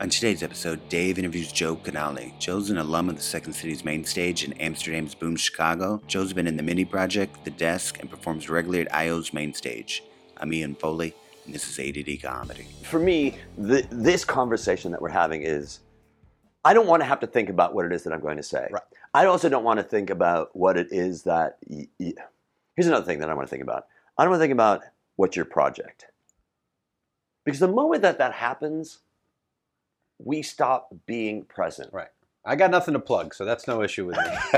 On today's episode, Dave interviews Joe Canale. Joe's an alum of the Second City's main stage and Amsterdam's Boom Chicago. Joe's been in the Mini Project, The Desk, and performs regularly at IO's main stage. I'm Ian Foley, and this is ADD Comedy. For me, the, this conversation that we're having is I don't want to have to think about what it is that I'm going to say. Right. I also don't want to think about what it is that. Y- y- Here's another thing that I want to think about. I don't want to think about what's your project. Because the moment that that happens, we stop being present. Right. I got nothing to plug, so that's no issue with me.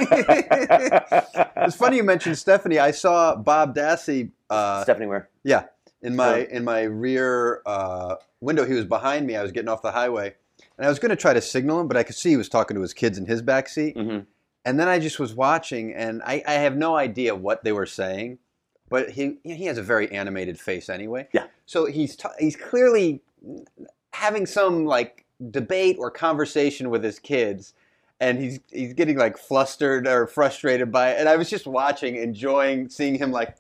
it's funny you mentioned Stephanie. I saw Bob Dassie. Uh, Stephanie, where? yeah, in my Really? in my rear uh, window. He was behind me. I was getting off the highway, and I was going to try to signal him, but I could see he was talking to his kids in his back seat. Mhm. And then I just was watching, and I, I have no idea what they were saying, but he he has a very animated face anyway. Yeah. So he's t- he's clearly having some like debate or conversation with his kids, and he's he's getting like flustered or frustrated by it. And I was just watching, enjoying seeing him like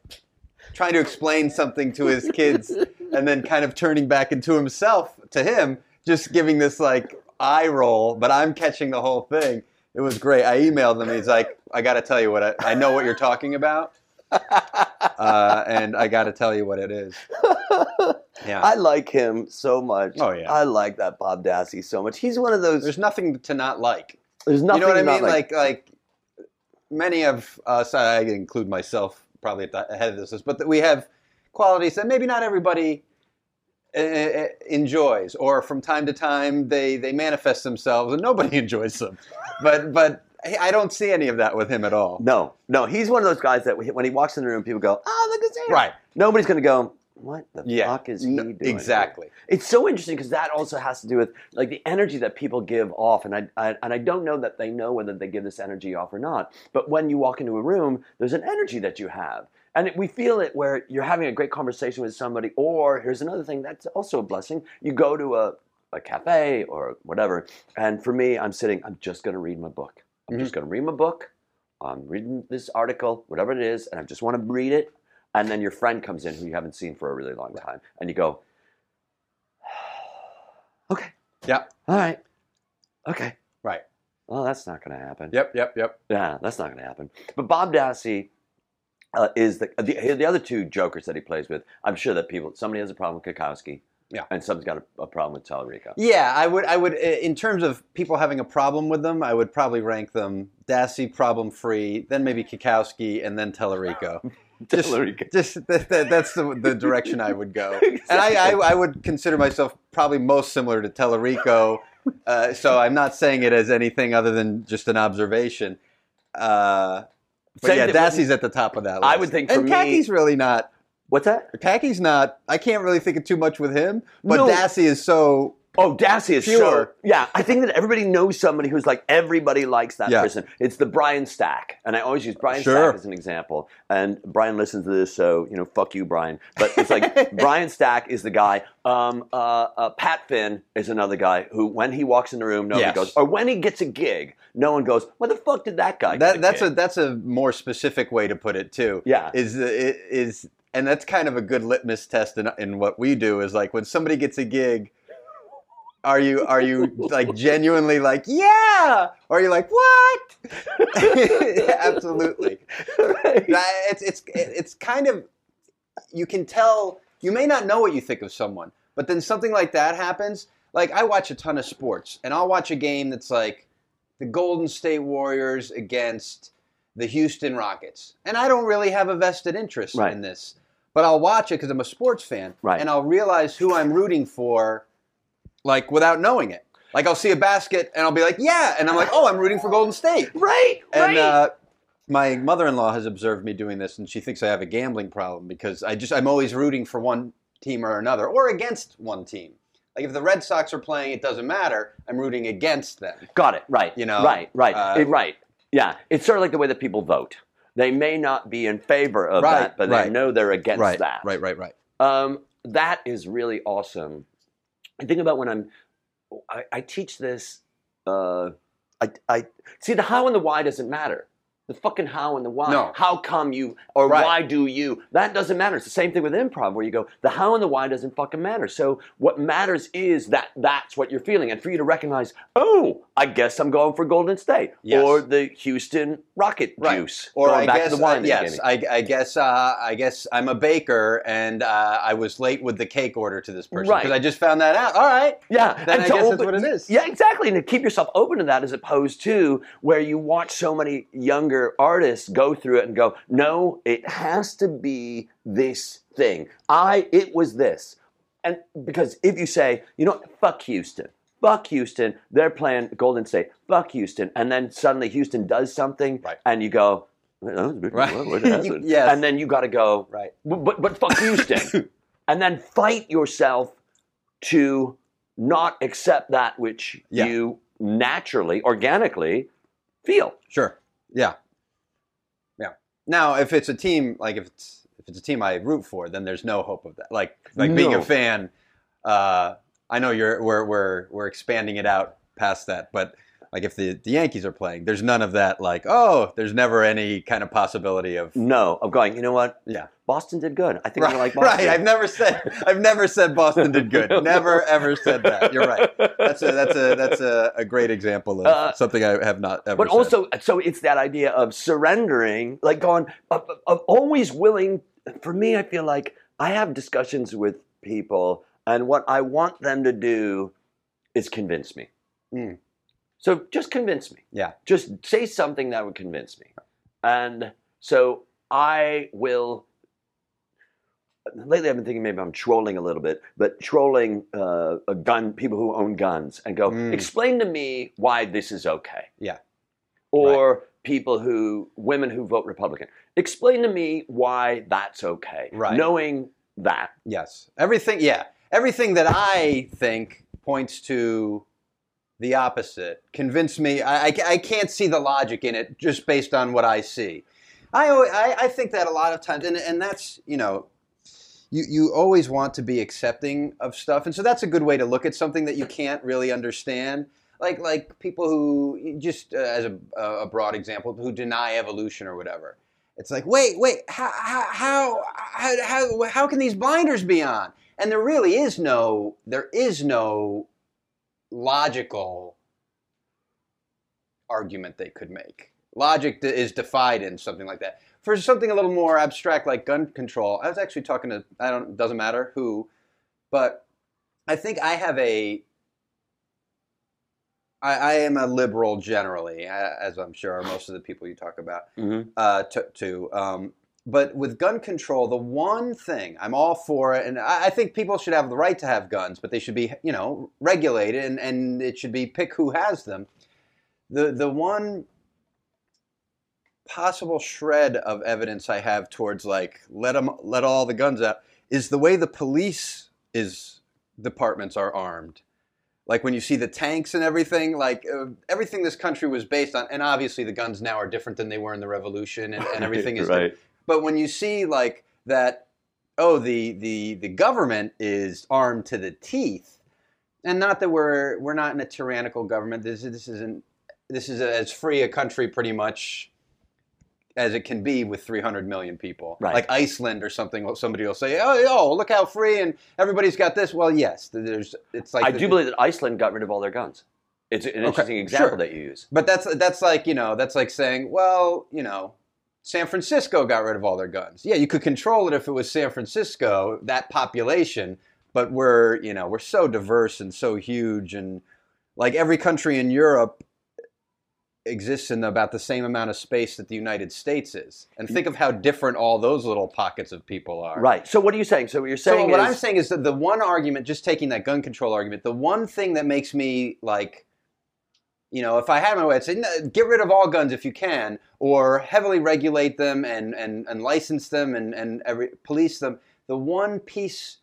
trying to explain something to his kids, and then kind of turning back into himself to him, just giving this like eye roll. But I'm catching the whole thing. It was great. I emailed him. He's like, I got to tell you what I, I know what you're talking about, uh, and I got to tell you what it is. Yeah. I like him so much. Oh, yeah. I like that Bob Dassie so much. He's one of those. There's nothing to not like. There's nothing you know what I mean? Like, like many of us, I include myself probably at the head of this list, but that we have qualities that maybe not everybody uh, uh, enjoys, or from time to time they they manifest themselves and nobody enjoys them. But but I don't see any of that with him at all. No, no, he's one of those guys that when he walks in the room, people go, "Oh, look at him!" Right. Nobody's going to go, "What the Yeah. fuck is he doing?" exactly. It's so interesting because that also has to do with like the energy that people give off, and I, I and I don't know that they know whether they give this energy off or not. But when you walk into a room, there's an energy that you have, and we feel it where you're having a great conversation with somebody. Or here's another thing that's also a blessing: you go to a a cafe or whatever, and for me, I'm sitting. I'm just going to read my book. I'm just going to read my book. I'm reading this article, whatever it is, and I just want to read it. And then your friend comes in who you haven't seen for a really long time, and you go, okay, Yeah. all right, okay. Right. Well, that's not going to happen. Yep. Yep. Yep. Yeah, that's not going to happen. But Bob Dassie uh, is the, the the other two jokers that he plays with. I'm sure that people somebody has a problem with Kukowski. Yeah. and someone's got a, a problem with Tallarico. Yeah, I would. I would. In terms of people having a problem with them, I would probably rank them Dassie problem free, then maybe Kukowski, and then Tallarico. Just, Tallarico. just that, that, that's the, the direction I would go. And I, I, I would consider myself probably most similar to Tallarico. Uh, so I'm not saying it as anything other than just an observation. Uh, but Same yeah, Dassie's at the top of that list. I would think for and me- Kaki's really not. What's that? Kaki's not. I can't really think of too much with him. But No. Dassie is so Oh, Dassie is so. Pure. Yeah, I think that everybody knows somebody who's like everybody likes that Yeah. person. It's the Brian Stack, and I always use Brian Sure. Stack as an example. And Brian listens to this, so you know, fuck you, Brian. But it's like Brian Stack is the guy. Um, uh, uh, Pat Finn is another guy who, when he walks in the room, nobody Yes. goes, or when he gets a gig, no one goes, "What the fuck did that guy?" That, get that's a that's a more specific way to put it too. Yeah. is is and that's kind of a good litmus test in, in what we do is like when somebody gets a gig. Are you are you like genuinely like yeah, or are you like what? Absolutely. Right. It's it's it's kind of you can tell you may not know what you think of someone, but then something like that happens. Like I watch a ton of sports, and I'll watch a game that's like the Golden State Warriors against the Houston Rockets, and I don't really have a vested interest Right. in this, but I'll watch it because I'm a sports fan, Right. and I'll realize who I'm rooting for, like without knowing it. Like I'll see a basket, and I'll be like, yeah, and I'm like, oh, I'm rooting for Golden State. right, And right. uh, my mother-in-law has observed me doing this, and she thinks I have a gambling problem because I just I'm always rooting for one team or another, or against one team. Like if the Red Sox are playing, it doesn't matter. I'm rooting against them. Got it. Right. You know, Right. Right. uh, It- right. Yeah. It's sort of like the way that people vote. They may not be in favor of Right, that, but they know they're against right, that. right, right, right. Um, that is really awesome. I think about when I'm. I, I teach this. Uh, I, I see the how and the why doesn't matter. The fucking how and the why. No. How come you or Right. why do you? That doesn't matter. It's the same thing with improv where you go, the how and the why doesn't fucking matter. So what matters is that that's what you're feeling. And for you to recognize, oh, I guess I'm going for Golden State. Yes. Or the Houston Rocket Right. juice. Or I back guess, to the wine uh, yes. I, I guess, uh, I guess I'm a baker, and uh, I was late with the cake order to this person Right. because I just found that out. All right, Yeah, Then and I guess that's what it is. Yeah, exactly. And to keep yourself open to that, as opposed to where you watch so many younger artists go through it and go, "No, it has to be this thing. I, it was this." And because if you say, you know, fuck Houston, fuck Houston, they're playing Golden State, fuck Houston, and then suddenly Houston does something, Right. and you go, "Oh, Right. happened?" Yes. and then you got to go, right. but but, but fuck Houston, and then fight yourself to not accept that which Yeah. you naturally, organically feel. Sure. Yeah. Now, if it's a team, like if it's if it's a team I root for, then there's no hope of that. Like like being a fan, uh, I know you're we're we're we're expanding it out past that, but like if the, the Yankees are playing, there's none of that. Like oh, there's never any kind of possibility of No, of going. You know what? yeah. Boston did good. I think Right, I like Boston. right. I've never said I've never said Boston did good. Never ever said that. You're right. That's a that's a that's a, a great example of Uh, something I have not ever. But said. also, so it's that idea of surrendering, like going, of, of always willing. For me, I feel like I have discussions with people, and what I want them to do is convince me. Mm. So just convince me. Yeah. Just say something that would convince me. And so I will. Lately, I've been thinking maybe I'm trolling a little bit, but trolling uh, a gun, people who own guns, and go, Mm. explain to me why this is okay Yeah. or people who women who vote republican explain to me why that's okay Right. knowing that Yes. Everything, yeah. Everything that I think points to the opposite. Convince me. I, I, I can't see the logic in it just based on what I see. I, I, I think that a lot of times, and, and that's, you know, you, you always want to be accepting of stuff. And so that's a good way to look at something that you can't really understand. Like, like people who, just uh, as a, a broad example, who deny evolution or whatever. It's like, wait, wait, how, how, how, how, how, how can these blinders be on? And there really is no, there is no logical argument they could make. Logic is defied in something like that. For something a little more abstract like gun control, I was actually talking to, I don't, doesn't matter who, but I think I have a, I, I am a liberal generally, as I'm sure are most of the people you talk about uh, to, to um, but with gun control, the one thing I'm all for it, and I, I think people should have the right to have guns, but they should be, you know, regulated, and, and it should be pick who has them. The the one possible shred of evidence I have towards like let them let all the guns out is the way the police is departments are armed like when you see the tanks and everything like uh, everything this country was based on and obviously the guns now are different than they were in the revolution and, and everything is right but when you see like that oh the the the government is armed to the teeth and not that we're we're not in a tyrannical government this this isn't this is as free a country pretty much as it can be with 300 million people Right. like iceland or something somebody will say oh, oh look how free and everybody's got this well yes there's it's like i the- do believe that iceland got rid of all their guns it's an interesting sure. example that you use But that's that's like you know that's like saying, well, you know, San Francisco got rid of all their guns. Yeah, you could control it if it was San Francisco, that population. But we're you know we're so diverse and so huge, and like every country in Europe exists in about the same amount of space that the United States is. And think of how different all those little pockets of people are. right so what are you saying so what you're saying So what is I'm saying is that the one argument, just taking that gun control argument, the one thing that makes me like, you know, if I had my way, I'd say no, get rid of all guns if you can, or heavily regulate them and and, and license them and and every, police them. The one piece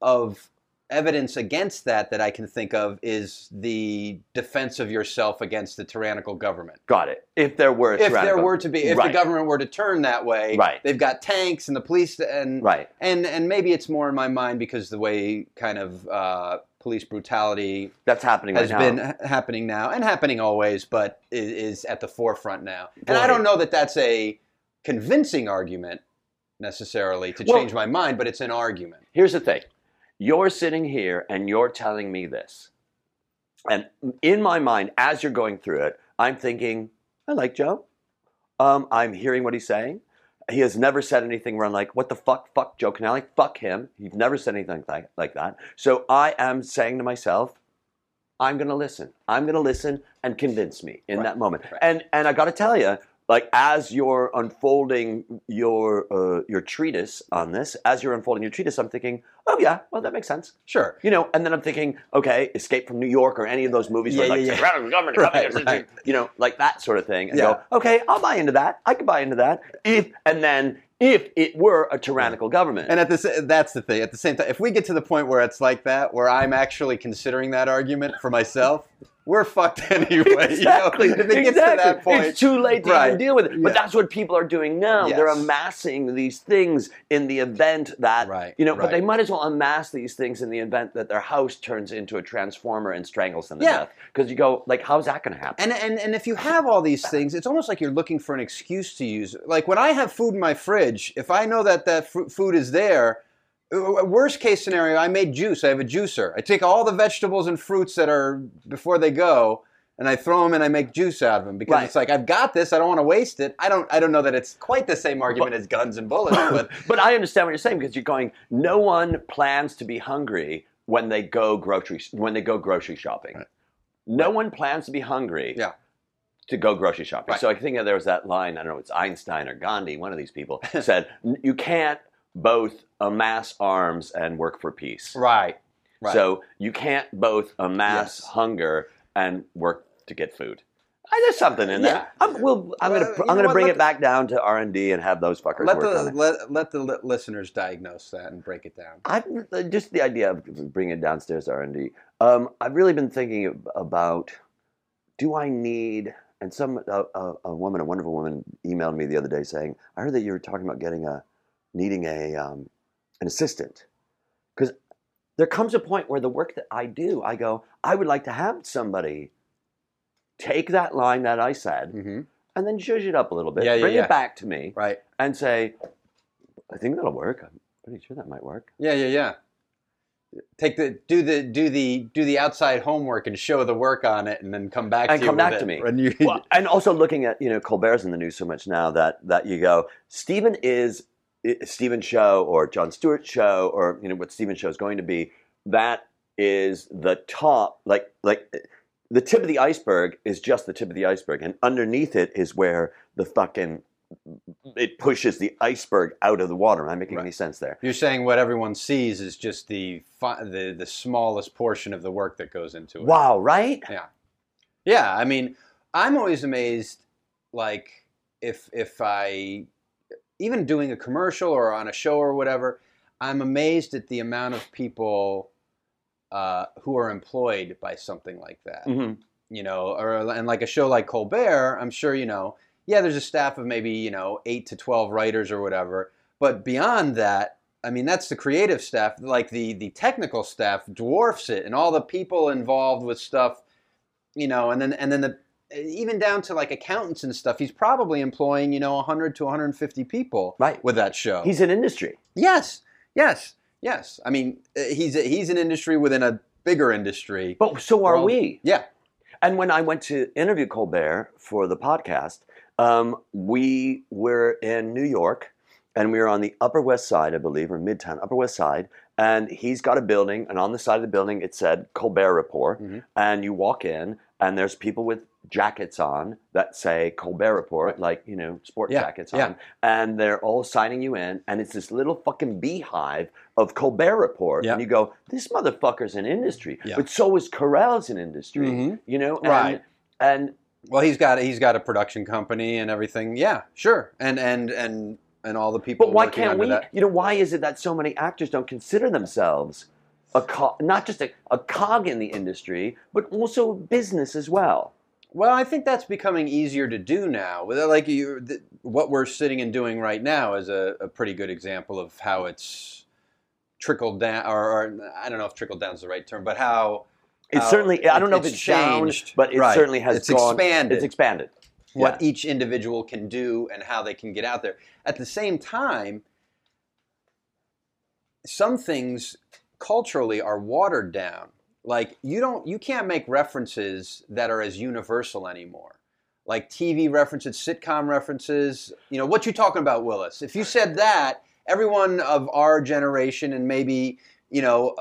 of evidence against that that I can think of is the defense of yourself against the tyrannical government got it if there were a if there were to be if Right. the government were to turn that way Right. they've got tanks and the police and right and and maybe it's more in my mind because the way kind of uh, police brutality That's happening has right now. been ha- happening now and happening always, but is, is at the forefront now. And Right. I don't know that that's a convincing argument necessarily to Well- change my mind, but it's an argument. Here's the thing you're sitting here and you're telling me this. And in my mind, as you're going through it, I'm thinking, I like Joe. Um, I'm hearing what he's saying. He has never said anything where I'm like, what the fuck, fuck Joe Canale, fuck him. He's never said anything like, like that. So I am saying to myself, I'm going to listen. I'm going to listen and convince me in Right. that moment. Right. And and I got to tell you, like as you're unfolding your uh, your treatise on this, as you're unfolding your treatise, I'm thinking, oh yeah, well that makes sense. Sure. You know, and then I'm thinking, okay, Escape from New York or any of those movies Yeah, where like yeah, yeah. Government, Right, right. you know, like that sort of thing, and Yeah. go, okay, I'll buy into that. I could buy into that if and then if it were a tyrannical government. And at this, that's the thing. At the same time, if we get to the point where it's like that, where I'm actually considering that argument for myself, we're fucked anyway. Exactly. You know? If it gets exactly. to that point, it's too late to Right. even deal with it. But Yeah. that's what people are doing now. They're amassing these things in the event that Right, you know. But they might as well amass these things in the event that their house turns into a transformer and strangles them to Yeah. death. Because you go, like, how's that going to happen? And, and and if you have all these things, it's almost like you're looking for an excuse to use. Like when I have food in my fridge, if I know that that fru- food is there, Uh, worst case scenario, I made juice. I have a juicer. I take all the vegetables and fruits that are before they go, and I throw them and I make juice out of them because Right. it's like I've got this. I don't want to waste it. I don't. I don't know that it's quite the same argument as guns and bullets, but but I understand what you're saying because you're going. No one plans to be hungry when they go grocery when they go grocery shopping. Right. No one plans to be hungry. Yeah. To go grocery shopping. Right. So I think there was that line. I don't know. It's Einstein or Gandhi. One of these people said, "You can't both amass arms and work for peace." right, right. So you can't both amass Yes. hunger and work to get food. There's something in there. Yeah. I'm, we'll, I'm Well, gonna I'm gonna bring let it back down to R and D and have those fuckers let work the on it. let, let the li- listeners diagnose that and break it down. I've uh, just the idea of bringing it downstairs to R and D. Um, I've really been thinking about: Do I need? And some a, a, a woman, a wonderful woman, emailed me the other day saying, "I heard that you were talking about getting a needing a um, an assistant because there comes a point where the work that I do, I go, I would like to have somebody take that line that I said Mm-hmm. and then zhuzh it up a little bit, Yeah, bring yeah. it back to me, Right. and say, I think that'll work. I'm pretty sure that might work. Yeah, yeah, yeah. Take the do the do the do the outside homework and show the work on it, and then come back And to come back to me. And you, well, and also looking at you know Colbert's in the news so much now that that you go Stephen is Stephen show or Jon Stewart show or you know what Stephen show is going to be that is the top like like the tip of the iceberg is just the tip of the iceberg and underneath it is where the fucking it pushes the iceberg out of the water. Am I making Right. any sense there? you're saying what everyone sees is just the the the smallest portion of the work that goes into it. Wow, right? Yeah, yeah, I mean, I'm always amazed, like if if I even doing a commercial or on a show or whatever, I'm amazed at the amount of people uh, who are employed by something like that. Mhm. You know, or and like a show like Colbert, I'm sure you know. Yeah, there's a staff of maybe you know eight to twelve writers or whatever, but beyond that, I mean, that's the creative staff. Like the the technical staff dwarfs it, and all the people involved with stuff you know, and then and then the even down to like accountants and stuff. He's probably employing you know 100 to 150 people Right. with that show. He's an industry. yes, yes, yes. I mean, uh, he's he's an industry within a bigger industry. But so are Well, we. Yeah, And when I went to interview Colbert for the podcast, um, we were in New York and we were on the Upper West Side, I believe, or Midtown, Upper West Side. And he's got a building, and on the side of the building it said Colbert Report. Mhm. And you walk in, and there's people with jackets on that say Colbert Report, like, you know, sport Yeah, jackets yeah. on. And they're all signing you in, and it's this little fucking beehive of Colbert Report. Yeah. And you go, this motherfucker's an industry. Yeah. But so is Carell's an industry Mhm. you know and, Right. and well, he's got he's got a production company and everything. Yeah, sure, and and and and all the people. but why can't we That. you know why is it that so many actors don't consider themselves a co- not just a, a cog in the industry but also business as well Well, I think that's becoming easier to do now. Uh, like you, th- what we're sitting and doing right now is a, a pretty good example of how it's trickled down, or, or I don't know if trickled down is the right term, but how It how certainly. I don't know if it's it's down, changed. but it Right. certainly has It's gone. expanded. It's expanded. what Yeah. each individual can do and how they can get out there. At the same time, some things culturally are watered down. Like you don't you can't make references that are as universal anymore. Like TV references, sitcom references, you know, what you talking about, Willis? If you said that, everyone of our generation and maybe, you know,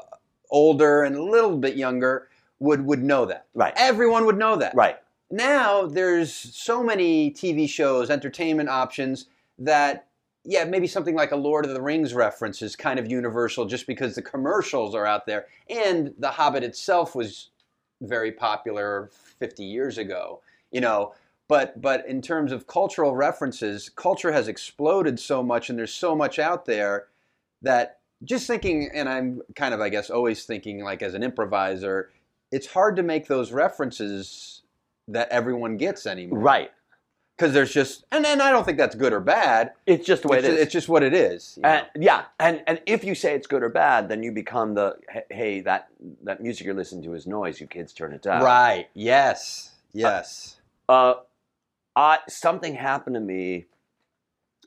older and a little bit younger would would know that. Right. Everyone would know that Right. now there's so many TV shows, entertainment options that yeah, maybe something like a Lord of the Rings reference is kind of universal just because the commercials are out there and The Hobbit itself was very popular 50 years ago, you know. But but in terms of cultural references, culture has exploded so much and there's so much out there that just thinking and I'm kind of I guess always thinking like as an improviser, it's hard to make those references that everyone gets anymore. Right. Because there's just, and then I don't think that's good or bad. It's just the way it's, it just, is. it's just what it is. you know? And, yeah, and and if you say it's good or bad, then you become the hey- that that music you're listening to is noise. You kids turn it down. right. Yes. Yes. Uh, I, something happened to me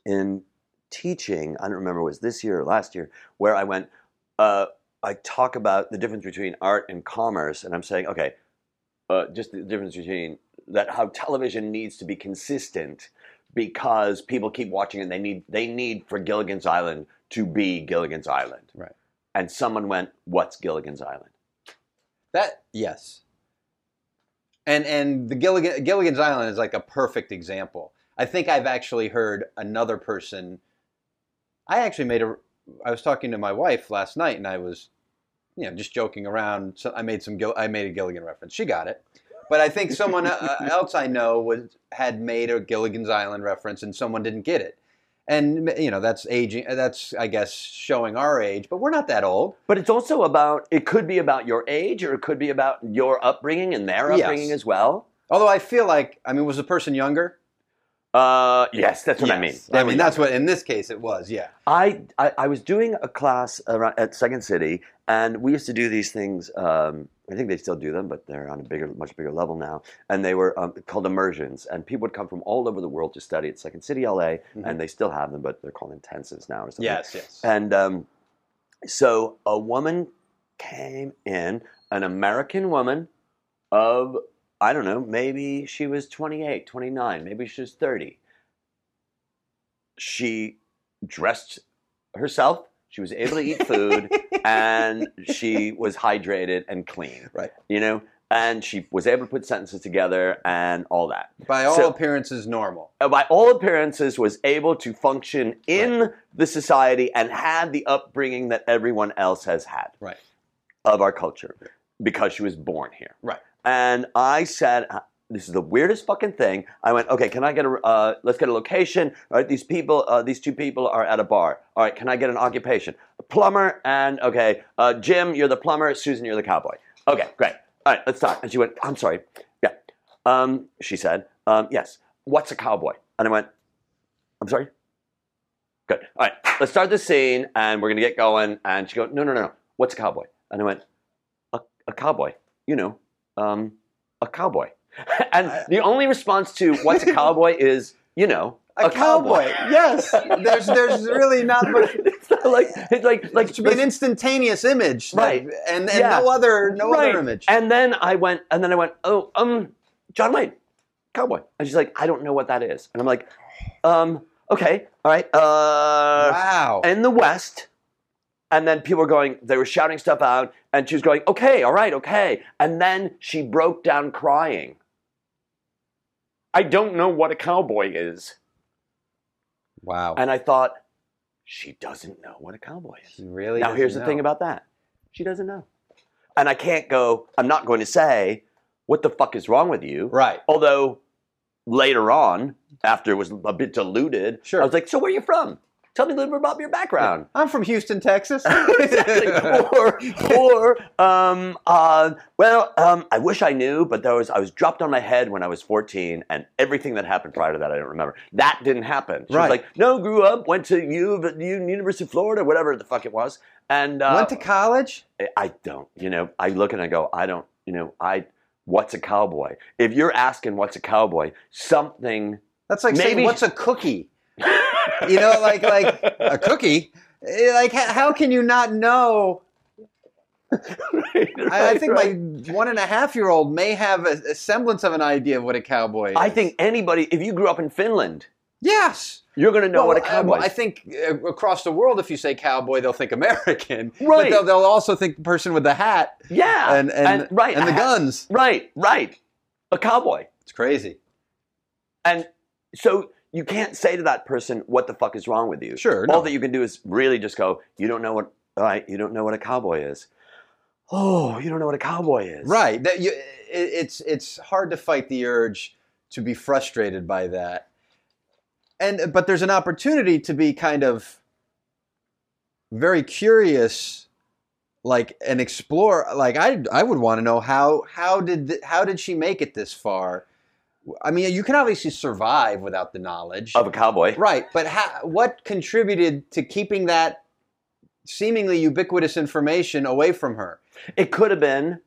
in teaching. I don't remember was this year or last year where I went. Uh, I talk about the difference between art and commerce, and I'm saying, okay, uh, just the difference between that how television needs to be consistent because people keep watching and they need they need for Gilligan's Island to be Gilligan's Island. Right. And someone went, "What's Gilligan's Island?" That, yes. And and the Gilligan, Gilligan's Island is like a perfect example. I think I've actually heard another person. I actually made a. I was talking to my wife last night, and I was, you know, just joking around. So I made some. I made a Gilligan reference. She got it, but I think someone uh, else I know was had made a Gilligan's Island reference, and someone didn't get it. And you know, that's aging. That's I guess showing our age, but we're not that old. But it's also about it could be about your age or it could be about your upbringing and their Yes. upbringing as well. Although I feel like, I mean, was the person younger? Uh, yes, that's what I mean. Yes. I mean, that's what in this case it was. Yeah. I, I I was doing a class around, at Second City, and we used to do these things. Um, I think they still do them, but they're on a bigger, much bigger level now. And they were um, called immersions, and people would come from all over the world to study at Second City, LA, and they still have them, but they're called intensives now or something. Yes. Yes. And um, so a woman came in, an American woman of, I don't know, maybe she was 28, 29, maybe she was 30. She dressed herself, she was able to eat food, and she was hydrated and clean. Right. You know? And she was able to put sentences together and all that By all So- appearances, normal. uh, by all appearances, was able to function in the society and had the upbringing that everyone else has had Right. of our culture because she was born here. Right. And I said, uh, "This is the weirdest fucking thing." I went, "Okay, can I get a? Uh, let's get a location. All right, these people, uh, these two people are at a bar. All right, can I get an occupation? A plumber and okay, uh, Jim, you're the plumber. Susan, you're the cowboy. Okay, great. All right, let's talk." And she went, "I'm sorry. Yeah." Um, she said, um, "Yes. What's a cowboy?" And I went, "I'm sorry." Good. All right, let's start the scene, and we're gonna get going. And she goes, "No, no, no, no. What's a cowboy?" And I went, "A, a cowboy. You know, um, a cowboy." and the only response to "What's a cowboy?" is, you know, A, cowboy. yes. There's there's really not much. it's not like it's like like It should be an instantaneous image, Right. like, and, and Yeah. no other no Right. other image. And then I went, and then I went, oh, um, John Wayne, cowboy. And she's like, I don't know what that is. And I'm like, um, okay, all right. Uh, wow. in the West. And then people were going, they were shouting stuff out, and she was going, okay, all right, okay. And then she broke down crying. I don't know what a cowboy is. wow. And I thought, she doesn't know what a cowboy is. really. now, here's the thing about that she doesn't know. And I can't go, I'm not going to say, what the fuck is wrong with you? right. Although later on, after it was a bit diluted, Sure. I was like, so where are you from? Tell me a little bit about your background. I'm from Houston, Texas. exactly. Or, or, um, uh, well, um, I wish I knew, but there was I was dropped on my head when I was 14, and everything that happened prior to that I don't remember. That didn't happen. She Right. was like, no, grew up, went to U, University of Florida, whatever the fuck it was, and uh, Went to college. I- don't. You know, I look and I go, I don't. You know, I. What's a cowboy? If you're asking what's a cowboy, something. That's like saying, Maybe- "What's a cookie?" You know, like like a cookie. Eh, Like how, can you not know? I, I think my one and a half year old may have a, a semblance of an idea of what a cowboy is. I think anybody, if you grew up in Finland, yes. you're going to know Well, what a cowboy is. I think uh, across the world, if you say cowboy, they'll think American. But Right. they'll, they'll also think the person with the hat yeah, and and, right, and the guns. Right, right. A cowboy. It's crazy. And so you can't say to that person, what the fuck is wrong with you? Sure, All no. that you can do is really just go, you don't know what, right, you don't know what a cowboy is. Oh, you don't know what a cowboy is. Right. That you, it, it's it's hard to fight the urge to be frustrated by that. And but there's an opportunity to be kind of very curious like and explore like I I would want to know how how did th- how did she make it this far? I mean, you can obviously survive without the knowledge. Of a cowboy. Right, but how, what contributed to keeping that seemingly ubiquitous information away from her? It could have been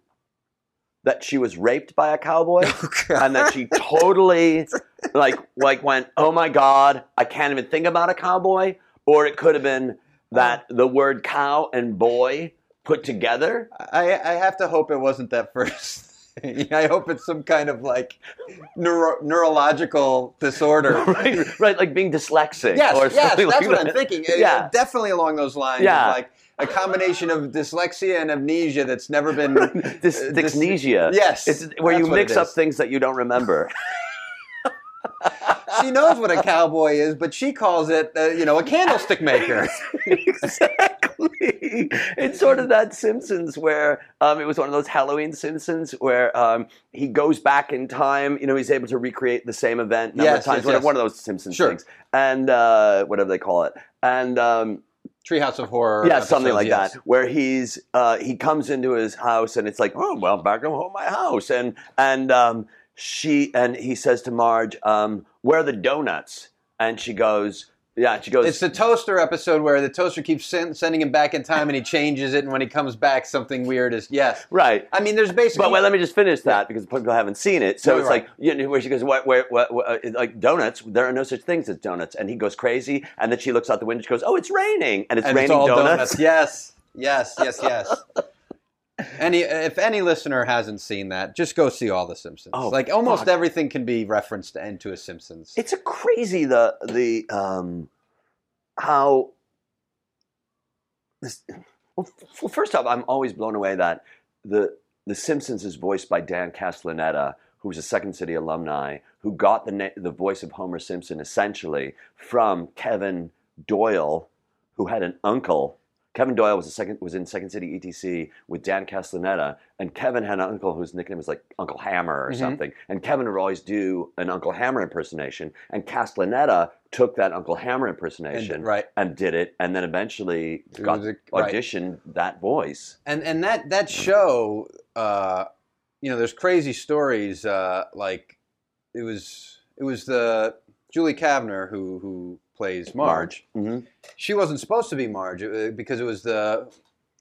that she was raped by a cowboy and that she totally like like went, "Oh my god, I can't even think about a cowboy." Or it could have been that the word cow and boy put together. I, I have to hope it wasn't that first. I hope it's some kind of like neuro, neurological disorder. right, right, like being dyslexic Yes, or yes, that's like what that. I'm thinking. Yeah. definitely along those lines. Yeah. of like a combination of dyslexia and amnesia that's never been. Dys- uh, Dysnesia. Yes, It's where you mix up things that you don't remember. She knows what a cowboy is, but she calls it, uh, you know, a candlestick maker. exactly. It's sort of that Simpsons where um, it was one of those Halloween Simpsons where um, he goes back in time. You know, he's able to recreate the same event number Yes, of times. yes, one, of- yes. one of those Simpsons Sure. things, and uh, whatever they call it, and. Um, Treehouse of Horror. yeah, something like yes. that, where he's uh, he comes into his house and it's like, oh well, back home, my house, and and um, she and he says to Marge, um, where are the donuts? And she goes, yeah, she goes, It's the toaster episode where the toaster keeps sen- sending him back in time and he changes it, and when he comes back, something weird is. Yes. right. I mean, there's basically. But wait, let me just finish that because people haven't seen it. So No, it's right. like you know, where she goes, "What? Where? What? what uh, like donuts? There are no such things as donuts." And he goes crazy, and then she looks out the window. And she goes, "Oh, it's raining, and it's and raining it's all donuts." donuts. Yes, yes, yes, yes. Any, if any listener hasn't seen that, just go see all the Simpsons. Oh, like almost fuck. everything can be referenced into a Simpsons. It's a crazy the the um how this. Well, well, first off, I'm always blown away that the the Simpsons is voiced by Dan Castellaneta, who's a Second City alumni, who got the na- the voice of Homer Simpson essentially from Kevin Doyle, who had an uncle. Kevin Doyle was a second was in Second City ETC with Dan Castellaneta, and Kevin had an uncle whose nickname was like Uncle Hammer or Mhm. something. And Kevin would always do an Uncle Hammer impersonation, and Castellaneta took that Uncle Hammer impersonation And- right. and did it, and then eventually got was a- right. auditioned that voice. and and that that show, uh, you know, there's crazy stories. Uh, like it was it was the Julie Kavner who who plays Marge. Mhm. She wasn't supposed to be Marge uh, because it was the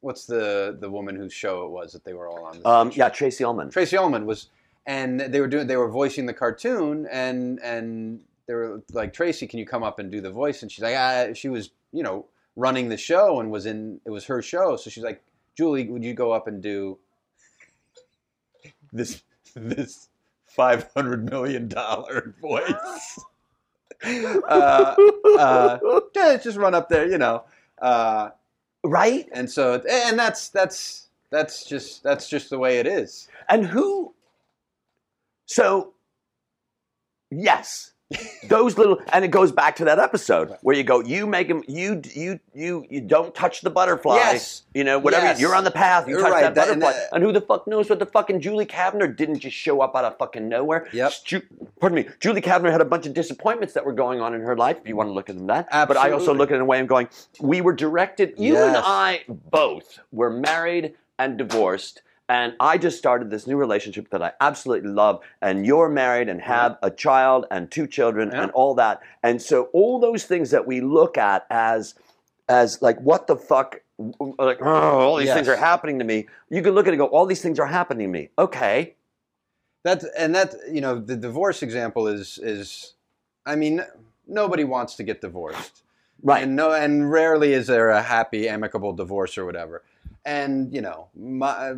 what's the the woman whose show it was that they were all on. the Um, yeah. Tracey Ullman. Tracey Ullman was, and they were doing they were voicing the cartoon, and and they were like Tracey, can you come up and do the voice? And she's like, ah, she was you know running the show and was in it was her show, so she's like, Julie, would you go up and do this this five hundred million dollar voice? uh, uh, yeah, just run up there, you know. Uh, right? and so, and that's that's that's just that's just the way it is. And who? So, yes, Those little, and it goes back to that episode where you go, you make him, you, you, you, you don't touch the butterfly. Yes. You know, whatever. Yes. You're on the path. You You're touch right. that That- and butterfly. that- and who the fuck knows what the fucking Julie Kavner didn't just show up out of fucking nowhere? Yep. Ju- pardon me. Julie Kavner had a bunch of disappointments that were going on in her life. If you want to look at them that, but I also look at it in a way of going, we were directed. You and I both were married and divorced. And I just started this new relationship that I absolutely love. And you're married and have a child and two children Yeah. and all that. And so all those things that we look at as as like what the fuck like oh, all these things are happening to me. You can look at it and go, all these things are happening to me. Okay. That's and that you know the divorce example is is, I mean, nobody wants to get divorced, Right. and no, and rarely is there a happy, amicable divorce or whatever. And you know, my,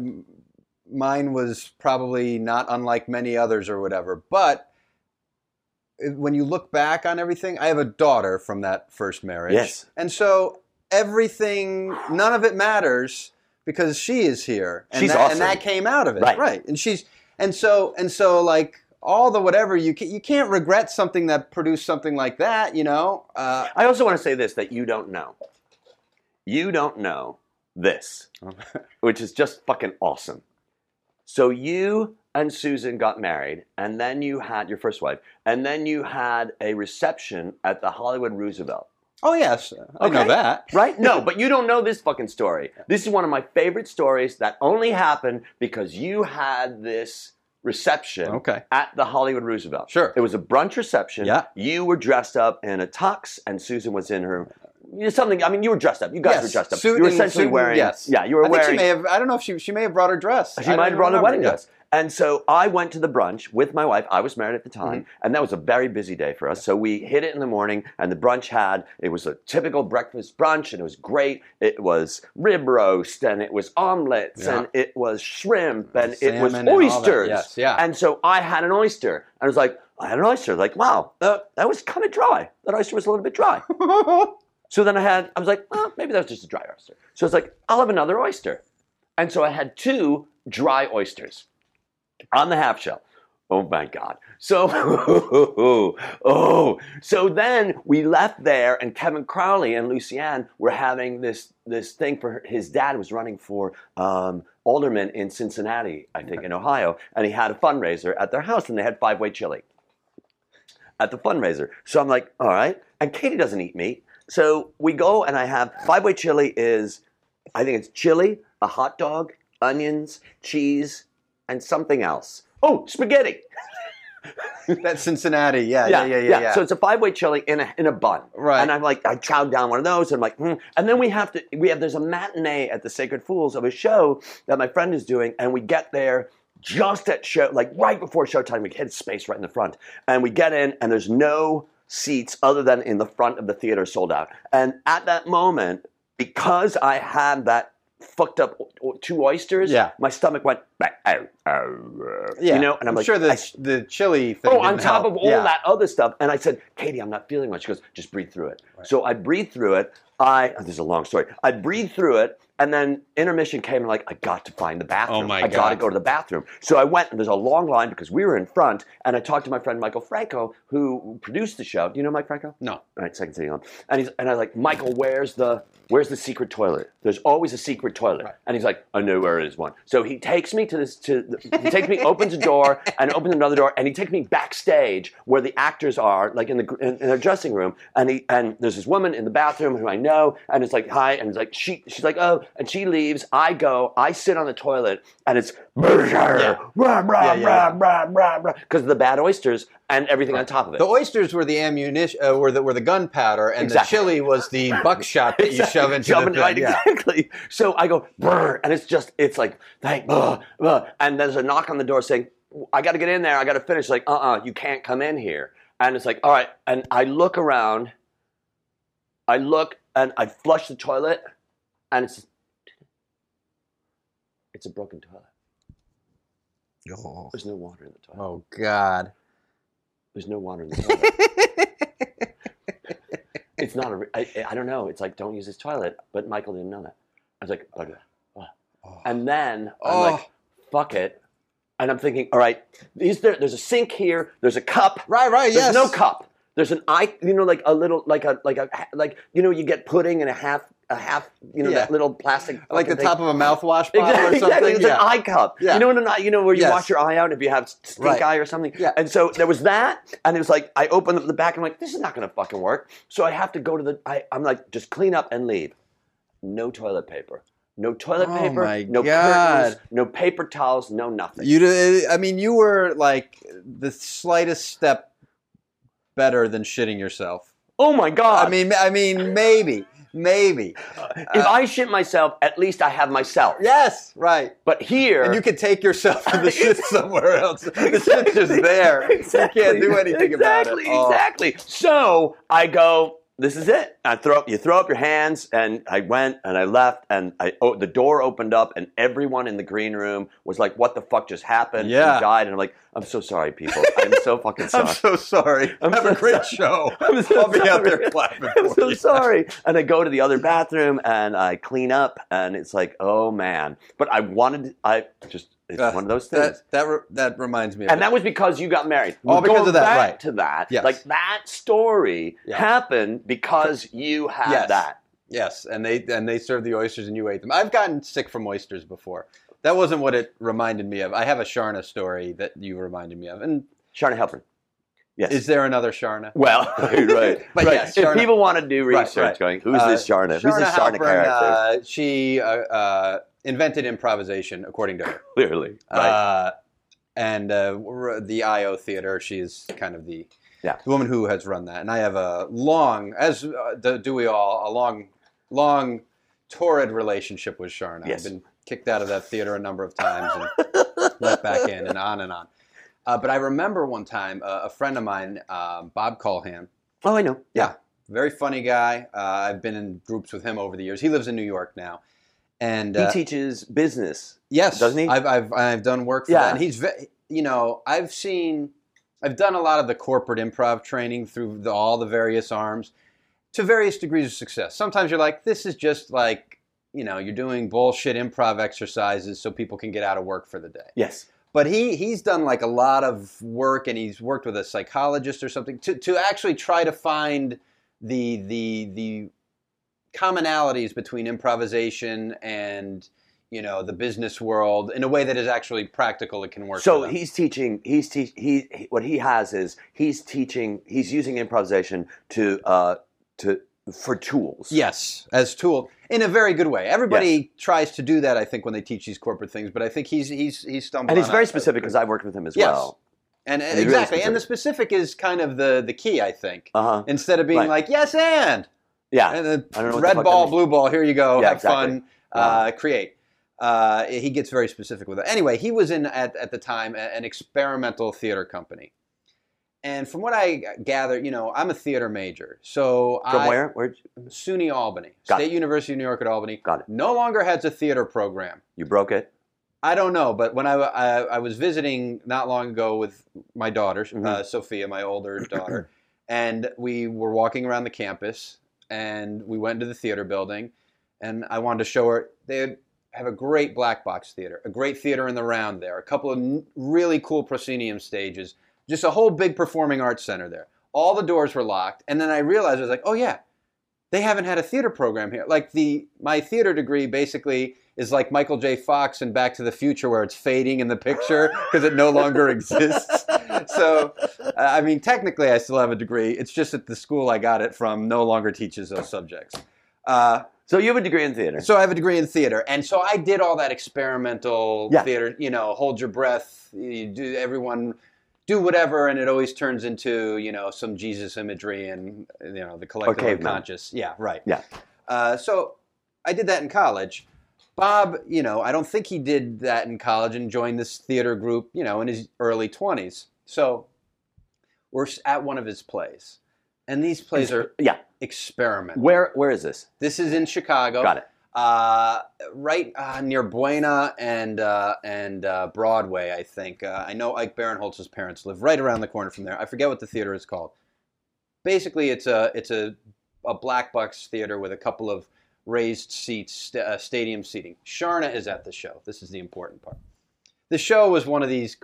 mine was probably not unlike many others or whatever. But when you look back on everything, I have a daughter from that first marriage, Yes. and so everything, none of it matters because she is here, and She's that, awesome. and that came out of it, Right. right? And she's and so and so like all the whatever you can, you can't regret something that produced something like that, you know. Uh, I also want to say this that you don't know. You don't know this, which is just fucking awesome. So you and Susan got married, and then you had your first wife, and then you had a reception at the Hollywood Roosevelt. oh yes, I know Okay. that. Right? No, but you don't know this fucking story. This is one of my favorite stories that only happened because you had this reception Okay. at the Hollywood Roosevelt. Sure. It was a brunch reception. Yeah. You were dressed up in a tux, and Susan was in her. You know, Something. I mean, you were dressed up. You guys Yes. were dressed up. Suit you were essentially and- wearing. yes. Yeah, you were I think she may have. I don't know if she she may have brought her dress. She I might have brought a remember. wedding Yeah. dress. And so I went to the brunch with my wife. I was married at the Mm-hmm. time, and that was a very busy day for us. So we hit it in the morning, and the brunch had it was a typical breakfast brunch, and it was great. It was rib roast, and it was omelets, Yeah. and it was shrimp, and it was Salmon and oysters. Yes, yeah. And so I had an oyster, and I was like, I had an oyster. Like, wow, uh, that was kind of dry. That oyster was a little bit dry. So then I had, I was like, oh, maybe that was just a dry oyster. So it's like, I'll have another oyster. And so I had two dry oysters on the half shell. Oh my God. So, oh, so then we left there, and Kevin Crowley and Lucianne were having this this thing for his dad was running for um, alderman in Cincinnati, I think, in Ohio, and he had a fundraiser at their house, and they had five way chili at the fundraiser. So I'm like, all right. And Katie doesn't eat meat. So we go and I have five way chili is, I think it's chili, a hot dog, onions, cheese, and something else. Oh, spaghetti. That's Cincinnati. Yeah, yeah, yeah, yeah. yeah, So it's a five way chili in a in a bun. Right. And I'm like, I chowed down one of those. And I'm like, hmm. and then we have to. We have there's a matinee at the Sacred Fools of a show that my friend is doing, and we get there just at show, like right before showtime. We hit space right in the front, and we get in, and there's no seats other than in the front of the theater sold out. And at that moment, because I had that fucked up o- two oysters, Yeah. my stomach went, oh, oh, yeah. you know, and I'm, like, sure the I- the chili thing. Oh, on top help. of all Yeah. that other stuff. And I said, Katie, I'm not feeling much. She goes, just breathe through it. So I breathed through it. I, oh, this is a long story. I breathed through it. And then intermission came and like, I got to find the oh bathroom. Oh my I got to go to the bathroom. So I went and there's a long line because we were in front. And I talked to my friend Michael Franco, who produced the show. Do you know Mike Franco? No. All right, second city on. And he's and I was like, Michael, where's the where's the secret toilet? There's always a secret toilet. Right. And he's like, I know where it is one. So he takes me to this to he takes me, opens a door and opens another door, and he takes me backstage where the actors are, like in the in, in their dressing room. And he and there's this woman in the bathroom who I know, and it's like hi, and it's like she she's like oh, and she leaves. I go, I sit on the toilet, and it's Yeah. Yeah, yeah, because the bad oysters and everything on top of it. The oysters were the ammunition, uh, were the were the gunpowder, and Exactly. the chili was the buckshot that you shove into Shove the it right, yeah. exactly. So I go, brr, and it's just, it's like, thank, uh, uh, and there's a knock on the door saying, I got to get in there. I got to finish. Like, uh, uh you can't come in here. And it's like, all right. And I look around. I look and I flush the toilet, and it's, it's a broken toilet. There's no water in the toilet. Oh God. There's no water in the toilet. it's not a. I, I don't know. It's like don't use this toilet. But Michael didn't know that. I was like, okay. Oh. and then I'm Oh. like, fuck it. and I'm thinking, all right, is there? There's a sink here. There's a cup. Right, right, There's yes. no cup. There's an eye, you know, like a little, like a, like a, like you know, you get pudding and a half, a half, you know, Yeah. that little plastic, like the fucking top of a mouthwash bottle Exactly, or something. exactly. It's yeah. an eye cup. Yeah. You know an eye, you know where you Yes. wash your eye out if you have stink Right. eye or something. Yeah. And so there was that, and it was like I opened up the back. and I'm like, this is not going to fucking work. So I have to go to the. I, I'm like, just clean up and leave. No toilet paper. No toilet Oh paper. my no God. curtains. No paper towels. No nothing. You, I mean, you were like the slightest step better than shitting yourself. oh my god. I mean, I mean, maybe, maybe. Uh, if I shit myself, at least I have myself. Yes, right. But here, And you can take yourself to the shit somewhere else. The shit's just there. You can't do anything about it. exactly, Oh. Exactly. So I go. This is it. I throw up. You throw up your hands, and I went and I left, and I oh, the door opened up, and everyone in the green room was like, "What the fuck just happened? Yeah. Who died?" And I'm like, "I'm so sorry, people. I'm so fucking sorry." I'm so sorry. I'm Have so a great sorry. show. I'm so I'll be out there clapping I'm for so you. sorry. And I go to the other bathroom and I clean up, and it's like, oh man. But I wanted, I just, it's Uh, one of those things. That that re- that reminds me. Of and it. that was because you got married. All We're because of that, back right. To that, Yes. like that story Yeah. happened because you had Yes. that. Yes, and they and they served the oysters and you ate them. I've gotten sick from oysters before. That wasn't what it reminded me of. I have a Charna story that you reminded me of. And Charna Halpern. Yes. is there another Charna? well, right, But right. yes, if people want to do research, right. going, who's Uh, this Charna? Who's this Charna Halpern, character? Uh, she uh, uh, invented improvisation, according to her. Clearly, right? Uh, and uh, the IO Theater, she's kind of the, Yeah. the woman who has run that. And I have a long, as uh, do we all, a long, long, torrid relationship with Charna. Yes. I've been kicked out of that theater a number of times and let back in and on and on. Uh, but I remember one time uh, a friend of mine, um, Bob Kulhan, oh, I know. yeah, very funny guy. Uh, I've been in groups with him over the years. He lives in New York now, and He uh, teaches business. yes, doesn't he? I've I've I've done work for Yeah. that. And he's ve- you know I've seen I've done a lot of the corporate improv training through the, all the various arms to various degrees of success. Sometimes you're like, this is just like you know you're doing bullshit improv exercises so people can get out of work for the day Yes. but he he's done like a lot of work and he's worked with a psychologist or something to, to actually try to find the the the commonalities between improvisation and you know the business world in a way that is actually practical it can work So he's teaching. He's teach. He, he what he has is he's teaching. He's using improvisation to uh to for tools. yes as tool in a very good way everybody tries to do that i think when they teach these corporate things but i think he's he's he's stumbled and he's very specific because I've worked with him as Yes. well. and, really exactly and the specific is kind of the the key i think Uh huh. instead of being Right. like yes and Yeah. And then I don't know what the red ball, blue ball. Here you go. Yeah, have exactly. fun. Uh, create. Uh, he gets very specific with it. Anyway, he was in at, at the time an experimental theater company, and from what I gather, you know, I'm a theater major. So From I, where? Where? SUNY Albany, Got State it. University of New York at Albany. Got it. No longer has a theater program. You broke it. I don't know, but when I, I, I was visiting not long ago with my daughter, Mhm. uh, Sophia, my older daughter, and we were walking around the campus, and we went into the theater building, and I wanted to show her they have a great black box theater, a great theater in the round there, a couple of really cool proscenium stages, just a whole big performing arts center there. All the doors were locked, and then I realized I was like, oh yeah, they haven't had a theater program here. Like the my theater degree basically is like Michael J. Fox in Back to the Future, where it's fading in the picture because it no longer exists. So, I mean, technically, I still have a degree. It's just that the school I got it from no longer teaches those subjects. Uh, So you have a degree in theater. so I have a degree in theater, and so I did all that experimental Yeah. theater. You know, hold your breath. You do everyone do whatever, and it always turns into you know some Jesus imagery and you know the collective caveman. unconscious. Yeah, right. Yeah. Uh, so I did that in college. Bob, you know, I don't think he did that in college and joined this theater group, you know, in his early twenties. So we're at one of his plays, and these plays are yeah. experimental. Where? Where is this? This is in Chicago. Got it. Uh, right uh, near Buena and uh, and uh, Broadway, I think. Uh, I know Ike Barinholtz's parents live right around the corner from there. I forget what the theater is called. Basically, it's a it's a a black box theater with a couple of raised seats, st- uh, stadium seating. Charna is at the show. This is the important part. the show was one of these.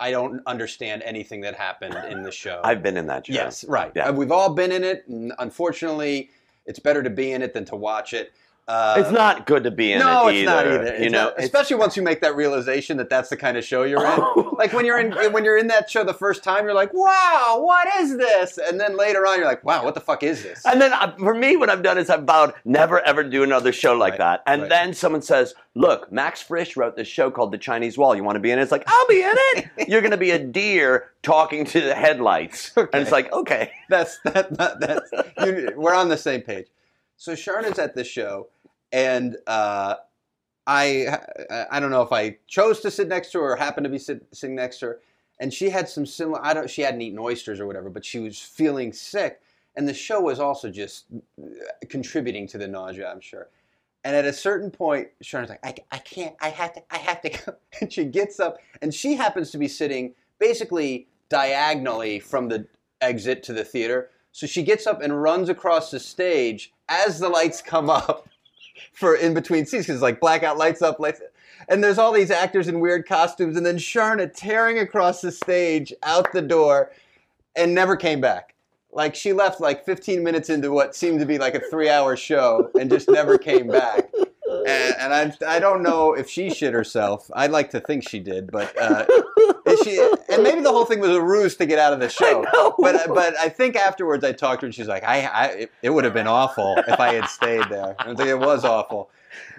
I don't understand anything that happened in the show. I've been in that show. Yes, right. Yeah. Uh, We've all been in it. And unfortunately, it's better to be in it than to watch it. Uh, It's not good to be in no, it it's not either, either. You It's know, not- especially once you make that realization that that's the kind of show you're in. like when you're in when you're in that show the first time, you're like, "Wow, what is this?" And then later on, you're like, "Wow, what the fuck is this?" And then uh, for me, what I've done is I've vowed never ever do another show like Right, that. And right. then someone says, "Look, Max Frisch wrote this show called The Chinese Wall. You want to be in it?" It's like, "I'll be in it." You're going to be a deer talking to the headlights, and it's like, okay, that's that, that that's you, we're on the same page. So Charna's at the show, and uh, I I don't know if I chose to sit next to her or happened to be sit, sitting next to her, and she had some similar. I don't. She hadn't eaten oysters or whatever, but she was feeling sick, and the show was also just uh, contributing to the nausea. I'm sure. And at a certain point, Charna's like, I, I can't, I have to, I have to go. And she gets up, and she happens to be sitting basically diagonally from the exit to the theater. So she gets up and runs across the stage as the lights come up for in between scenes because like blackout lights up, lights. And there's all these actors in weird costumes, and then Charna tearing across the stage out the door and never came back. Like she left like 15 minutes into what seemed to be like a three-hour show and just never came back. And, and I, I don't know if she shit herself. I'd like to think she did, but uh, she? And maybe the whole thing was a ruse to get out of the show. I. But but I think afterwards I talked to her and she's like, I, I it, it would have been awful if I had stayed there. I think it was awful.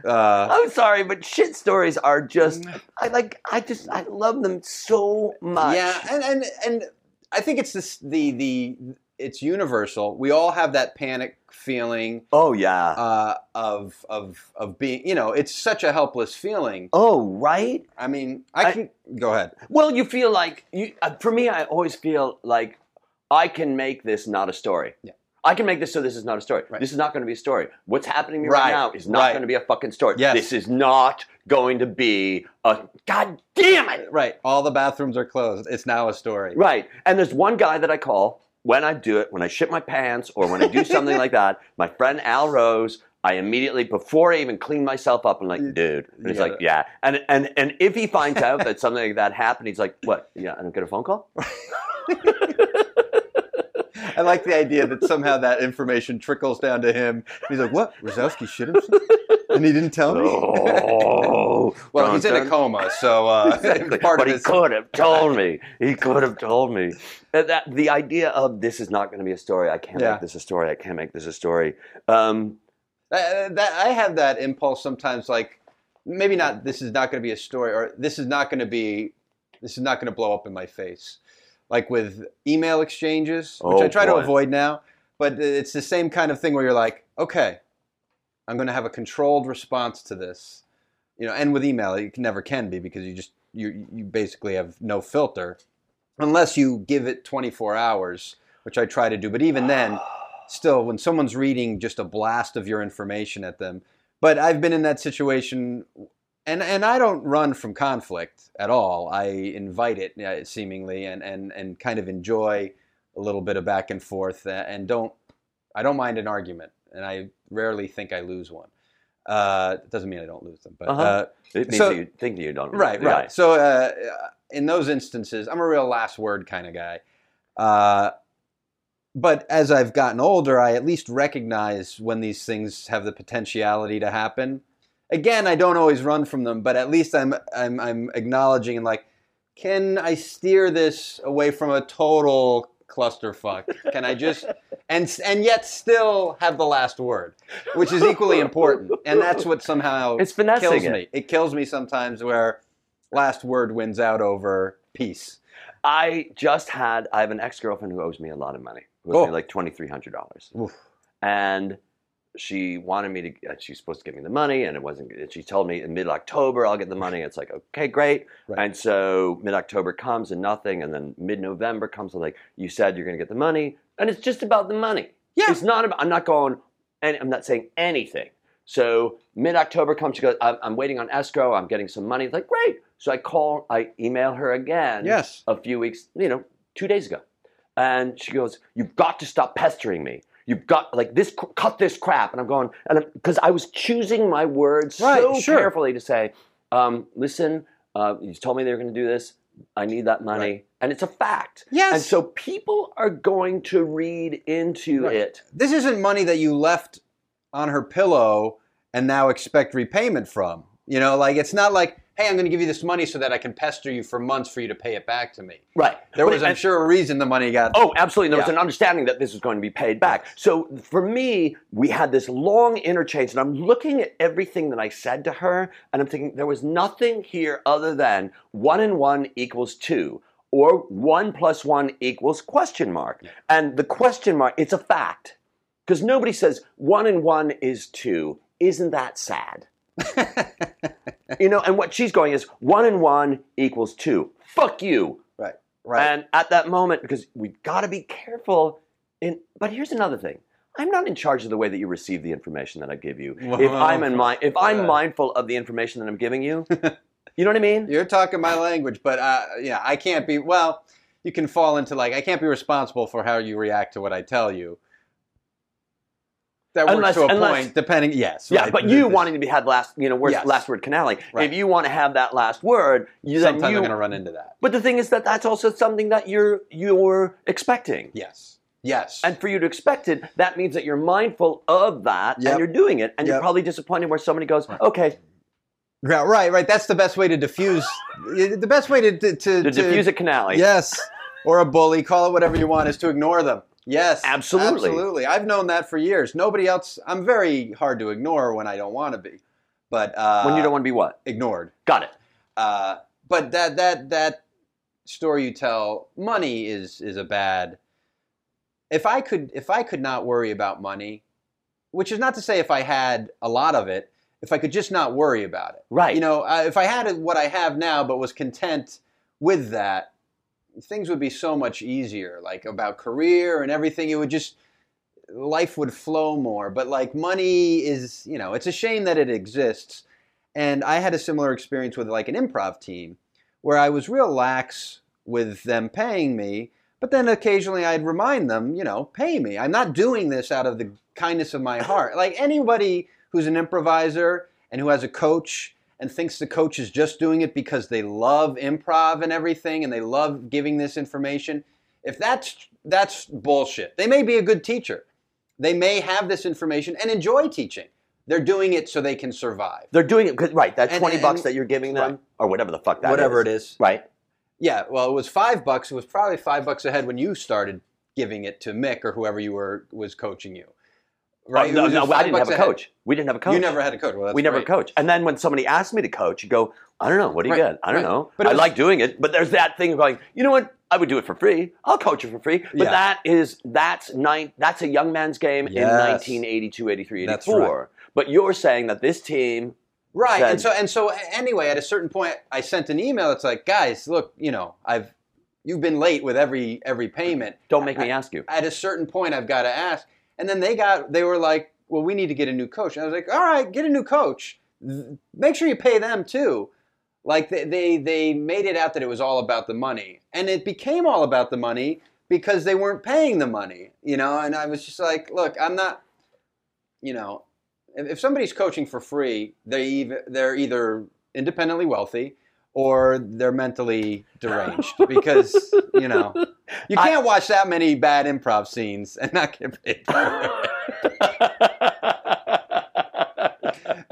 Uh, I'm sorry, but shit stories are just I like I just I love them so much. Yeah, and, and and I think it's this the the it's universal. We all have that panic feeling Oh yeah. uh, of of of being. You know, it's such a helpless feeling. oh right. I mean, I I- can go ahead. Well, you feel like you. Uh, for me, I always feel like I can make this not a story. Yeah. I can make this so this is not a story. Right. This is not going to be a story. What's happening to me right, Right, now is not right. going to be a fucking story. Yes. This is not going to be a. God damn it! Right, all the bathrooms are closed. It's now a story. Right. And there's one guy that I call when I do it, when I shit my pants or when I do something like that. My friend Al Rose. I immediately, before I even clean myself up, I'm like, dude. And he's You like, yeah. And and and if he finds out that something like that happened, he's like, what? Yeah, I don't get a phone call. I like the idea that somehow that information trickles down to him. He's like, "What? Rosowski shit himself?" And he didn't tell me. Oh, well, he's in a coma, so uh, Exactly. part but of he his could have told me. He could have told me. And that the idea of this is not going to be a story. I can't Yeah. make this a story. I can't make this a story. Um, Uh, that I have that impulse sometimes, like maybe not. This is not going to be a story, or this is not going to be. This is not going to blow up in my face, like with email exchanges, which Oh, I try to avoid now. But it's the same kind of thing where you're like, okay, I'm going to have a controlled response to this, you know. And with email, it never can be because you just you you basically have no filter, unless you give it 24 hours, which I try to do. But even then still when someone's reading just a blast of your information at them but i've been in that situation and and i don't run from conflict at all i invite it uh, seemingly and and and kind of enjoy a little bit of back and forth uh, and don't i don't mind an argument and i rarely think i lose one uh it doesn't mean i don't lose them but Uh-huh. uh, it means So- that you think that you don't. Right, right. So uh, in those instances, I'm a real last word kind of guy. Uh, but as I've gotten older, I at least recognize when these things have the potentiality to happen. Again, I don't always run from them, but at least I'm I'm, I'm acknowledging and like, can I steer this away from a total clusterfuck? Can I just and and yet still have the last word, which is equally important, and that's what somehow It's finessing kills it. me. It kills me sometimes where last word wins out over peace. I just had. I have an ex girlfriend who owes me a lot of money. Who owes Oh. me like twenty three hundred dollars, and she wanted me to. uh, She's supposed to give me the money, and it wasn't. She told me in mid October I'll get the money. It's like okay, great. Right. And so mid October comes and nothing, and then mid November comes and like you said you're going to get the money, and it's just about the money. Yeah. It's not about. I'm not going. And I'm not saying anything. So mid October comes. She goes. I'm, I'm waiting on escrow. I'm getting some money. It's like great. So I call. I email her again Yes. a few weeks, you know, two days ago. And she goes, You've got to stop pestering me. You've got, like, this, cut this crap. And I'm going, and because I was choosing my words Right, so sure. carefully to say, um, Listen, Uh, you told me they were going to do this. I need that money, Right. and it's a fact. Yes. And so people are going to read into Right. it. this isn't money that you left on her pillow and now expect repayment from. You know, like it's not like, hey, I'm going to give you this money so that I can pester you for months for you to pay it back to me. Right. There But was, I'm sure, a reason the money got. Oh, absolutely. There was an understanding that this was going to be paid back. So for me, we had this long interchange, and I'm looking at everything that I said to her, and I'm thinking there was nothing here other than one and one equals two, or one plus one equals question mark. And the question mark, it's a fact. Because nobody says one and one is two. Isn't that sad? You know, and what she's going is one and one equals two. Fuck you. right, right. And at that moment, because we've got to be careful. In, but here's another thing. I'm not in charge of the way that you receive the information that I give you. if I'm in my, if I'm mindful of the information that I'm giving you, you know what I mean? You're talking my language, but uh, yeah, I can't be. Well, you can fall into like I can't be responsible for how you react to what I tell you. That works Unless- to a unless- point, depending. Yes, Yeah, right. but you wanting to be had last, you know, where's Yes. last word canale? Right. If you want to have that last word, you then Sometimes you. I'm going to run into that. But the thing is that that's also something that you're you're expecting. Yes, yes. And for you to expect it, that means that you're mindful of that Yep. and you're doing it. And you're probably disappointed where somebody goes, Right. okay, Yeah, right, right. That's the best way to diffuse. the best way to to, to, to diffuse a canale. Yes, or a bully, call it whatever you want, is to ignore them. Yes, Absolutely. absolutely. I've known that for years. Nobody else. I'm very hard to ignore when I don't want to be, but uh, When you don't want to be what? ignored. Got it. Uh, but that that that story you tell, money is is a bad. If I could if I could not worry about money, which is not to say if I had a lot of it, if I could just not worry about it. Right. You know, uh, if I had what I have now, but was content with that, things would be so much easier. Like about career and everything, it would just life would flow more. But like money is, you know, it's a shame that it exists. And I had a similar experience with like an improv team where I was real lax with them paying me, but then occasionally I'd remind them, you know, pay me. I'm not doing this out of the kindness of my heart. Like anybody who's an improviser and who has a coach and thinks the coach is just doing it because they love improv and everything and they love giving this information, if that's that's bullshit. They may be a good teacher. They may have this information and enjoy teaching. They're doing it so they can survive. They're doing it because right. That And- twenty bucks and- that you're giving them, right. or whatever the fuck that Whatever is. it is. Right. Yeah, well, it was five bucks. It was probably five bucks ahead when you started giving it to Mick or whoever you were was coaching you. Right? Oh, no, no, I didn't have a ahead. coach. We didn't have a coach. You never had a coach. Well, that's we never great. coach. And then when somebody asked me to coach, you go, I don't know. What do you Right, get? I don't right. know. But I was- like doing it, but there's that thing of going. You know what? I would do it for free. I'll coach you for free. But Yeah. that is that's nine. That's a young man's game in 1982, 83, That's 84. But you're saying that this team. Right. said- And so and so anyway, at a certain point I sent an email It's like, guys, look, you know, I've you've been late with every every payment. Don't make I- me ask you. At a certain point I've got to ask. And then they got they were like, well, we need to get a new coach. And I was like, all right, get a new coach. Make sure you pay them too. Like they, they they made it out that it was all about the money. And it became all about the money because they weren't paying the money, you know, and I was just like, look, I'm not you know, if, if somebody's coaching for free, they either, they're either independently wealthy or they're mentally deranged because you know you can't watch that many bad improv scenes and not get paid for it.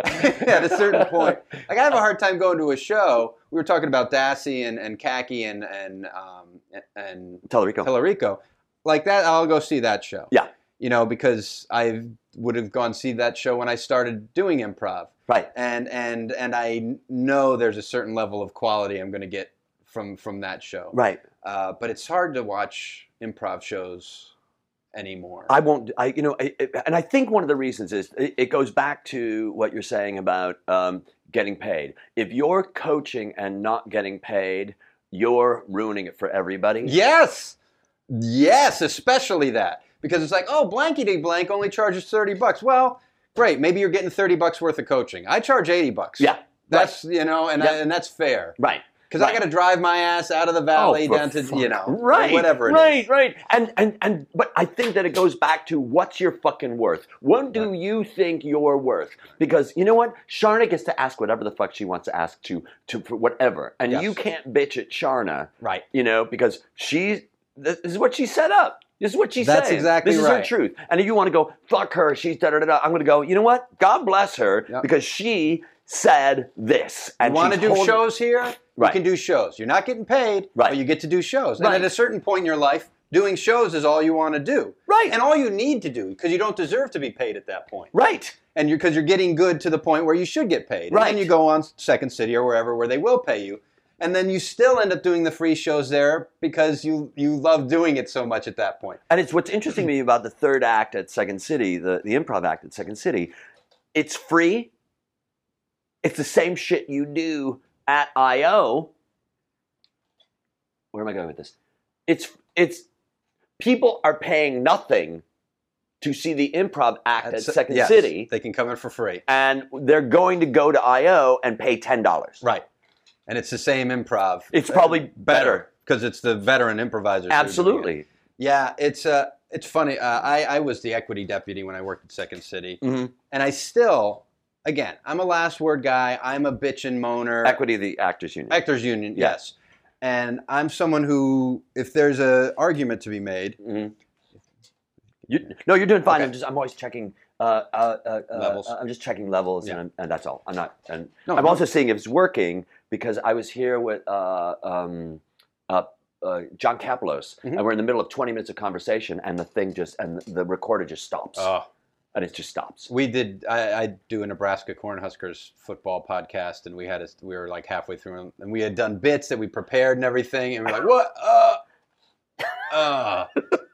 At a certain point, like I have a hard time going to a show. We were talking about Dassie and and Kaki and and um, and Tallarico. Tallarico. Like that, I'll go see that show. Yeah. You know, because I would have gone see that show when I started doing improv, right. and and and I know there's a certain level of quality I'm going to get from from that show. Right. Uh, but it's hard to watch improv shows anymore. I won't. I you know, I, I- and I think one of the reasons is it, it goes back to what you're saying about um, getting paid. If you're coaching and not getting paid, you're ruining it for everybody. yes, yes, especially that because it's like, oh, blankety blank only charges thirty bucks. Well, great, maybe you're getting thirty bucks worth of coaching. I charge eighty bucks. Yeah. That's you know, and Yeah. I, and that's fair. Right. Because I got to drive my ass out of the valley Oh, down to fuck- you know right, whatever it is. right, right. And and and but I think that it goes back to what's your fucking worth? What do Right. you think you're worth? Because you know what, Charna gets to ask whatever the fuck she wants to ask to to for whatever, and Yes. you can't bitch at Charna, Right. you know, because she this is what she set up. This is what she's That's saying. exactly This is her truth. And if you want to go, fuck her, she's da da da da, I'm going to go, you know what? God bless her Yep. because she said this. You And want to do shows here? Right. You can do shows. You're not getting paid, Right. but you get to do shows. Right. And at a certain point in your life, doing shows is all you want to do. Right. And all you need to do because you don't deserve to be paid at that point. Right. And you're because you're getting good to the point where you should get paid. And Right. then you go on Second City or wherever where they will pay you. And then you still end up doing the free shows there because you you love doing it so much at that point. And it's what's interesting to me about the third act at Second City, the, the improv act at Second City. It's free. It's the same shit you do at IO. Where am I going with this? It's it's people are paying nothing to see the improv act at Se- Second yes, City, They can come in for free. and they're going to go to IO and pay ten dollars. Right. And it's the same improv. It's probably better. because it's the veteran improvisers. doing it. Absolutely. Yeah, it's uh, it's funny. Uh, I I was the equity deputy when I worked at Second City, Mhm. and I still, again, I'm a last word guy. I'm a bitch and moaner. Equity of the Actors Union. Actors Union, Yeah. yes. And I'm someone who, if there's an argument to be made, Mhm. You, no, you're doing fine. Okay. I'm just I'm always checking uh, uh, uh, uh, Levels. I'm just checking levels, Yeah. and, I'm- and that's all. I'm not. And No, I'm no. also seeing if it's working because I was here with uh, um, uh, uh, John Kapelos, Mhm. and we're in the middle of 20 minutes of conversation, and the thing just and the recorder just stops, oh, and it just stops. we did. I, I do a Nebraska Cornhuskers football podcast, and we had a, we were like halfway through, and we had done bits that we prepared and everything, and we are like, what? Uh, uh.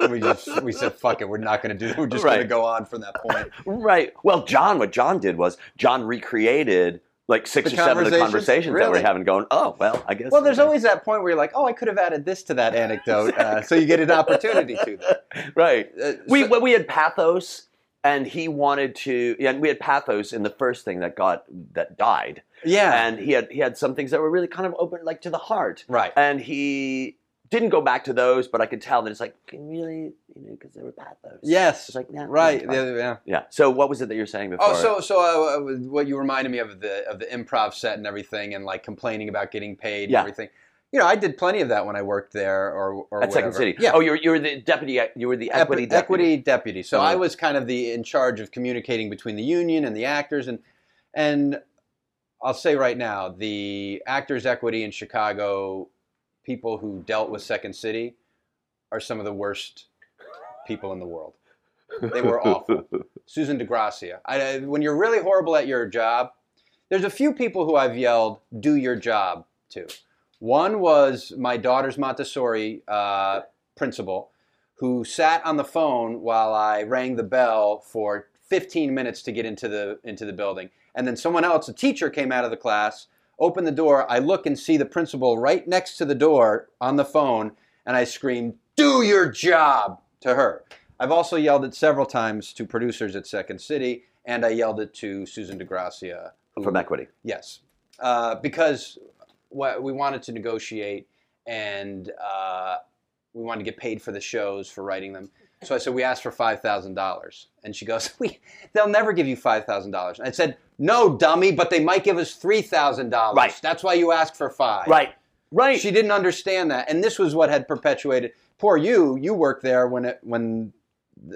We just we said, fuck it, we're not going to do. We're just going to go on from that point. Right. Well, John, what John did was John recreated like six The or seven of the conversations? conversations that we're having. Going, oh well, I guess. Well, there's okay." always that point where you're like, oh, I could have added this to that anecdote, uh, so you get an opportunity to that. right. Uh, We so- well, we had pathos, and he wanted to. And we had pathos in the first thing that got that died, yeah, and he had he had some things that were really kind of open, like to the heart, right. and he didn't go back to those, but I could tell that it's like really, you know, because they were pathos. Yes, It's like right. yeah. Yeah, yeah. Yeah. So what was it that you were saying before? Oh, so so uh, uh, what you reminded me of the of the improv set and everything, and like complaining about getting paid Yeah. and everything. You know, I did plenty of that when I worked there, or or at Second. City. Yeah. Oh, you were you were the deputy. You were the Equi- equity deputy. equity deputy. So. I was kind of the in charge of communicating between the union and the actors, and and I'll say right now, the actors equity in Chicago, people who dealt with Second City, are some of the worst people in the world. They were awful. Susan DeGracia. I- when you're really horrible at your job, there's a few people who I've yelled, "Do your job" to. One was my daughter's Montessori uh, principal, who sat on the phone while I rang the bell for 15 minutes to get into the into the building, and then someone else, a teacher, came out of the class, opened the door. I look and see the principal right next to the door on the phone, and I scream, "Do your job!" to her. I've also yelled it several times to producers at Second City, and I yelled it to Susan DeGracia. who- from equity. Yes, uh, because we wanted to negotiate, and uh, we wanted to get paid for the shows for writing them. So I said we asked for five thousand dollars, and she goes, "We, they'll never give you five thousand dollars." I said, "No, dummy, but they might give us three thousand dollars. Right. That's why you asked for five. Right. Right. She didn't understand that, and this was what had perpetuated. Poor you. You worked there when it when,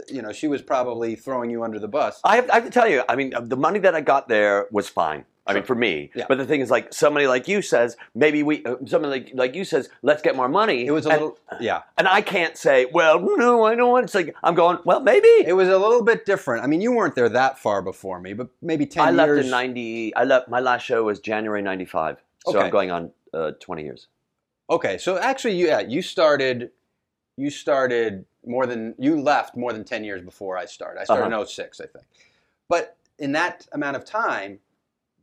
you know, she was probably throwing you under the bus. I have, I have to tell you, I mean, the money that I got there was fine. I mean, for me. Yeah. But the thing is, like somebody like you says, maybe we, uh, somebody like, like you says, let's get more money. It was a and, little, yeah. and I can't say, well, no, I don't want. It's like I'm going. Well, maybe. It was a little bit different. I mean, you weren't there that far before me, but maybe ten I left in ninety. I left. My last show was January '95, so Okay. I'm going on uh, 20 years. Okay, so actually, you- yeah, you started. You started more than you left more than ten years before I started. I started Uh-huh. in 06, I think. But in that amount of time,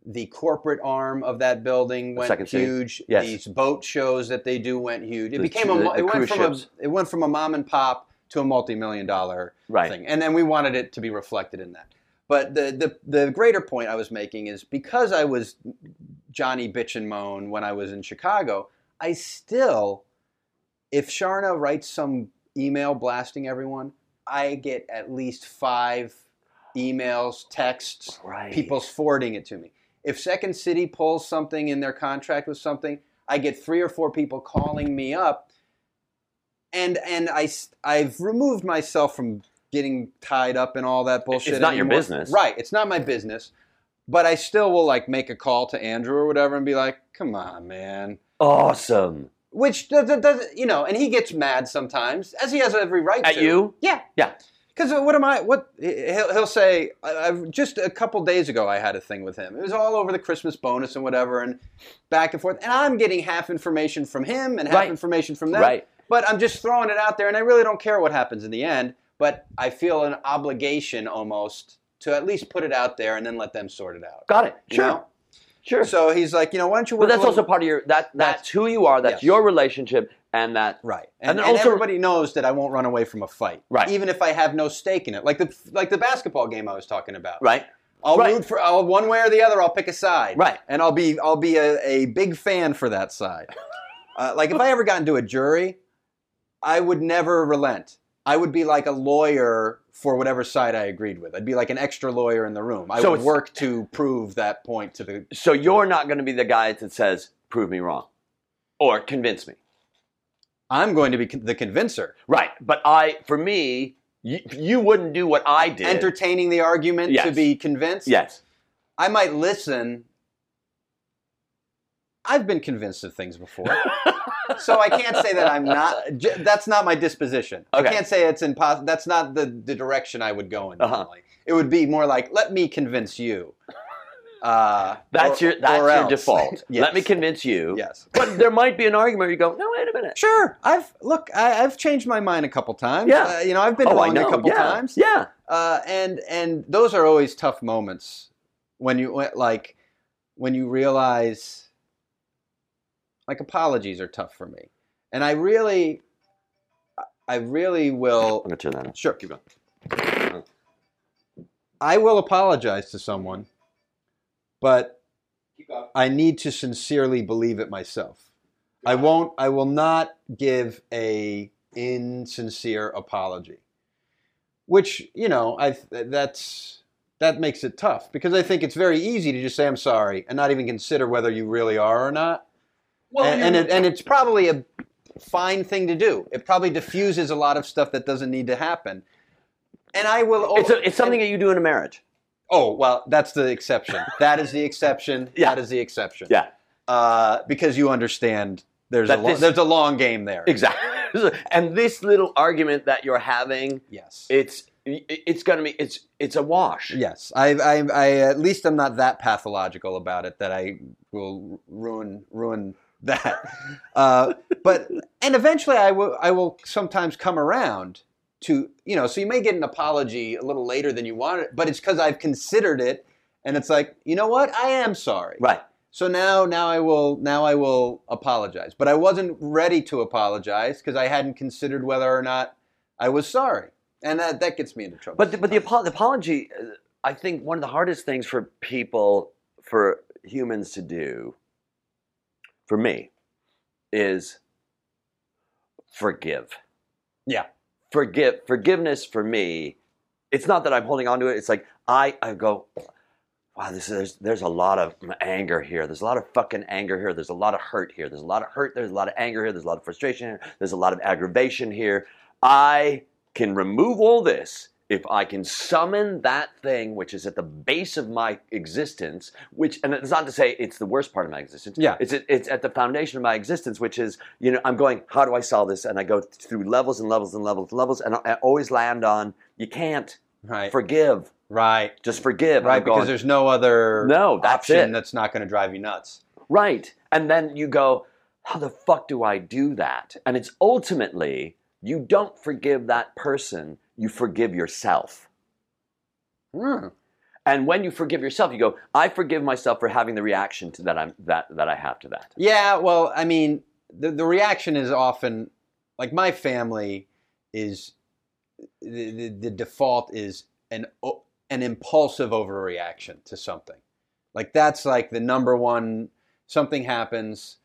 the corporate arm of that building went Second City. huge. Yes. These boat shows that they do went huge. It The became a. the- the It went from a. ships. It went from a mom and pop to a multi-million dollar Right. thing, and then we wanted it to be reflected in that. But the, the the greater point I was making is because I was Johnny bitch and moan when I was in Chicago, I still, if Charna writes some email blasting everyone, I get at least five emails, texts, Right. people's forwarding it to me. If Second City pulls something in their contract with something, I get three or four people calling me up, and and I I've removed myself from getting tied up in all that bullshit. It's not your business. right? It's not my business, but I still will like make a call to Andrew or whatever and be like, "Come on, man." Awesome. Which does, does, does you know, and he gets mad sometimes, as he has every right At to. you? Yeah, Yeah. Because what am I? What he'll, he'll say? I, I've, just a couple days ago, I had a thing with him. It was all over the Christmas bonus and whatever, and back and forth. And I'm getting half information from him and half Right. information from them. Right. But I'm just throwing it out there, and I really don't care what happens in the end. But I feel an obligation almost to at least put it out there and then let them sort it out. Got it. You Sure. know? Sure. So he's like, you know, why don't you? but that's also part of your that that's who you are. That's Yes. your relationship, and that Right, And and, and also- everybody knows that I won't run away from a fight, Right. Even if I have no stake in it, like the like the basketball game I was talking about, right. I'll Right. root for I'll, one way or the other. I'll pick a side, Right. And I'll be I'll be a, a big fan for that side. Uh, like if I ever got into a jury, I would never relent. I would be like a lawyer for whatever side I agreed with. I'd be like an extra lawyer in the room. I So would work to prove that point to the. So you're not going to be the guy that says, "Prove me wrong," or "Convince me." I'm going to be con- the convincer, Right. But I, for me, you, you wouldn't do what I did. entertaining the argument to be convinced. Yes. I might listen. I've been convinced of things before. so I can't say that I'm not. j- That's not my disposition. Okay. I can't say it's impossible. That's not the, the direction I would go in. Uh-huh. normally. It would be more like, let me convince you. Uh, That's or- your that's your else. default. Yes. Let me convince you. Yes. But there might be an argument where you go, "No, wait a minute." Sure. I've look. I, I've changed my mind a couple times. Yeah. Uh, you know, I've been oh, wrong a couple yeah. times. Yeah. uh, and and those are always tough moments when you like when you realize like apologies are tough for me and i really i really will I'm gonna turn that on. sure keep going i will apologize to someone but i need to sincerely believe it myself. I won't i will not give a insincere apology which you know i that's that makes it tough because i think it's very easy to just say i'm sorry and not even consider whether you really are or not. And, and, it, and it's probably a fine thing to do. It probably diffuses a lot of stuff that doesn't need to happen. And i will It's a, it's something that you do in a marriage. Oh well that's the exception that is the exception Yeah. that is the exception Yeah. uh, because you understand there's a lo- this- there's a long game there Exactly. and this little argument that you're having, yes it's it's gonna be it's it's a wash. Yes, I, I, I at least I'm not that pathological about it that I will ruin ruin that. Uh, but and eventually I will I will sometimes come around to you know so you may get an apology a little later than you wanted, but it's because I've considered it and it's like you know what I am sorry. Right. So now now I will now I will apologize, but I wasn't ready to apologize because I hadn't considered whether or not I was sorry, and that that gets me into trouble. But the, but the, the apology, uh, I think one of the hardest things for people, for humans to do, for me, is forgive. Yeah. Forgive forgiveness for me. It's not that I'm holding on to it. It's like I, I go, wow, this is there's, there's a lot of anger here. There's a lot of fucking anger here. There's a lot of hurt here. There's a lot of hurt. There's a lot of anger here. There's a lot of frustration here. There's a lot of aggravation here. I can remove all this if I can summon that thing which is at the base of my existence, which, and it's not to say it's the worst part of my existence. Yeah. It's, it's at the foundation of my existence, which is, you know, I'm going, how do I solve this? And I go through levels and levels and levels and levels, and I always land on, you can't right, forgive. right. Just forgive. Right, I'm because there's no other No, that's option it. that's not going to drive you nuts. Right. And then you go, how the fuck do I do that? And it's ultimately, you don't forgive that person, you forgive yourself. Hmm. And when you forgive yourself, you go, I forgive myself for having the reaction to that I'm that that I have to that. Yeah, well, I mean, the the reaction is often like my family is the, the, the default is an an impulsive overreaction to something. Like that's like the number one something happens.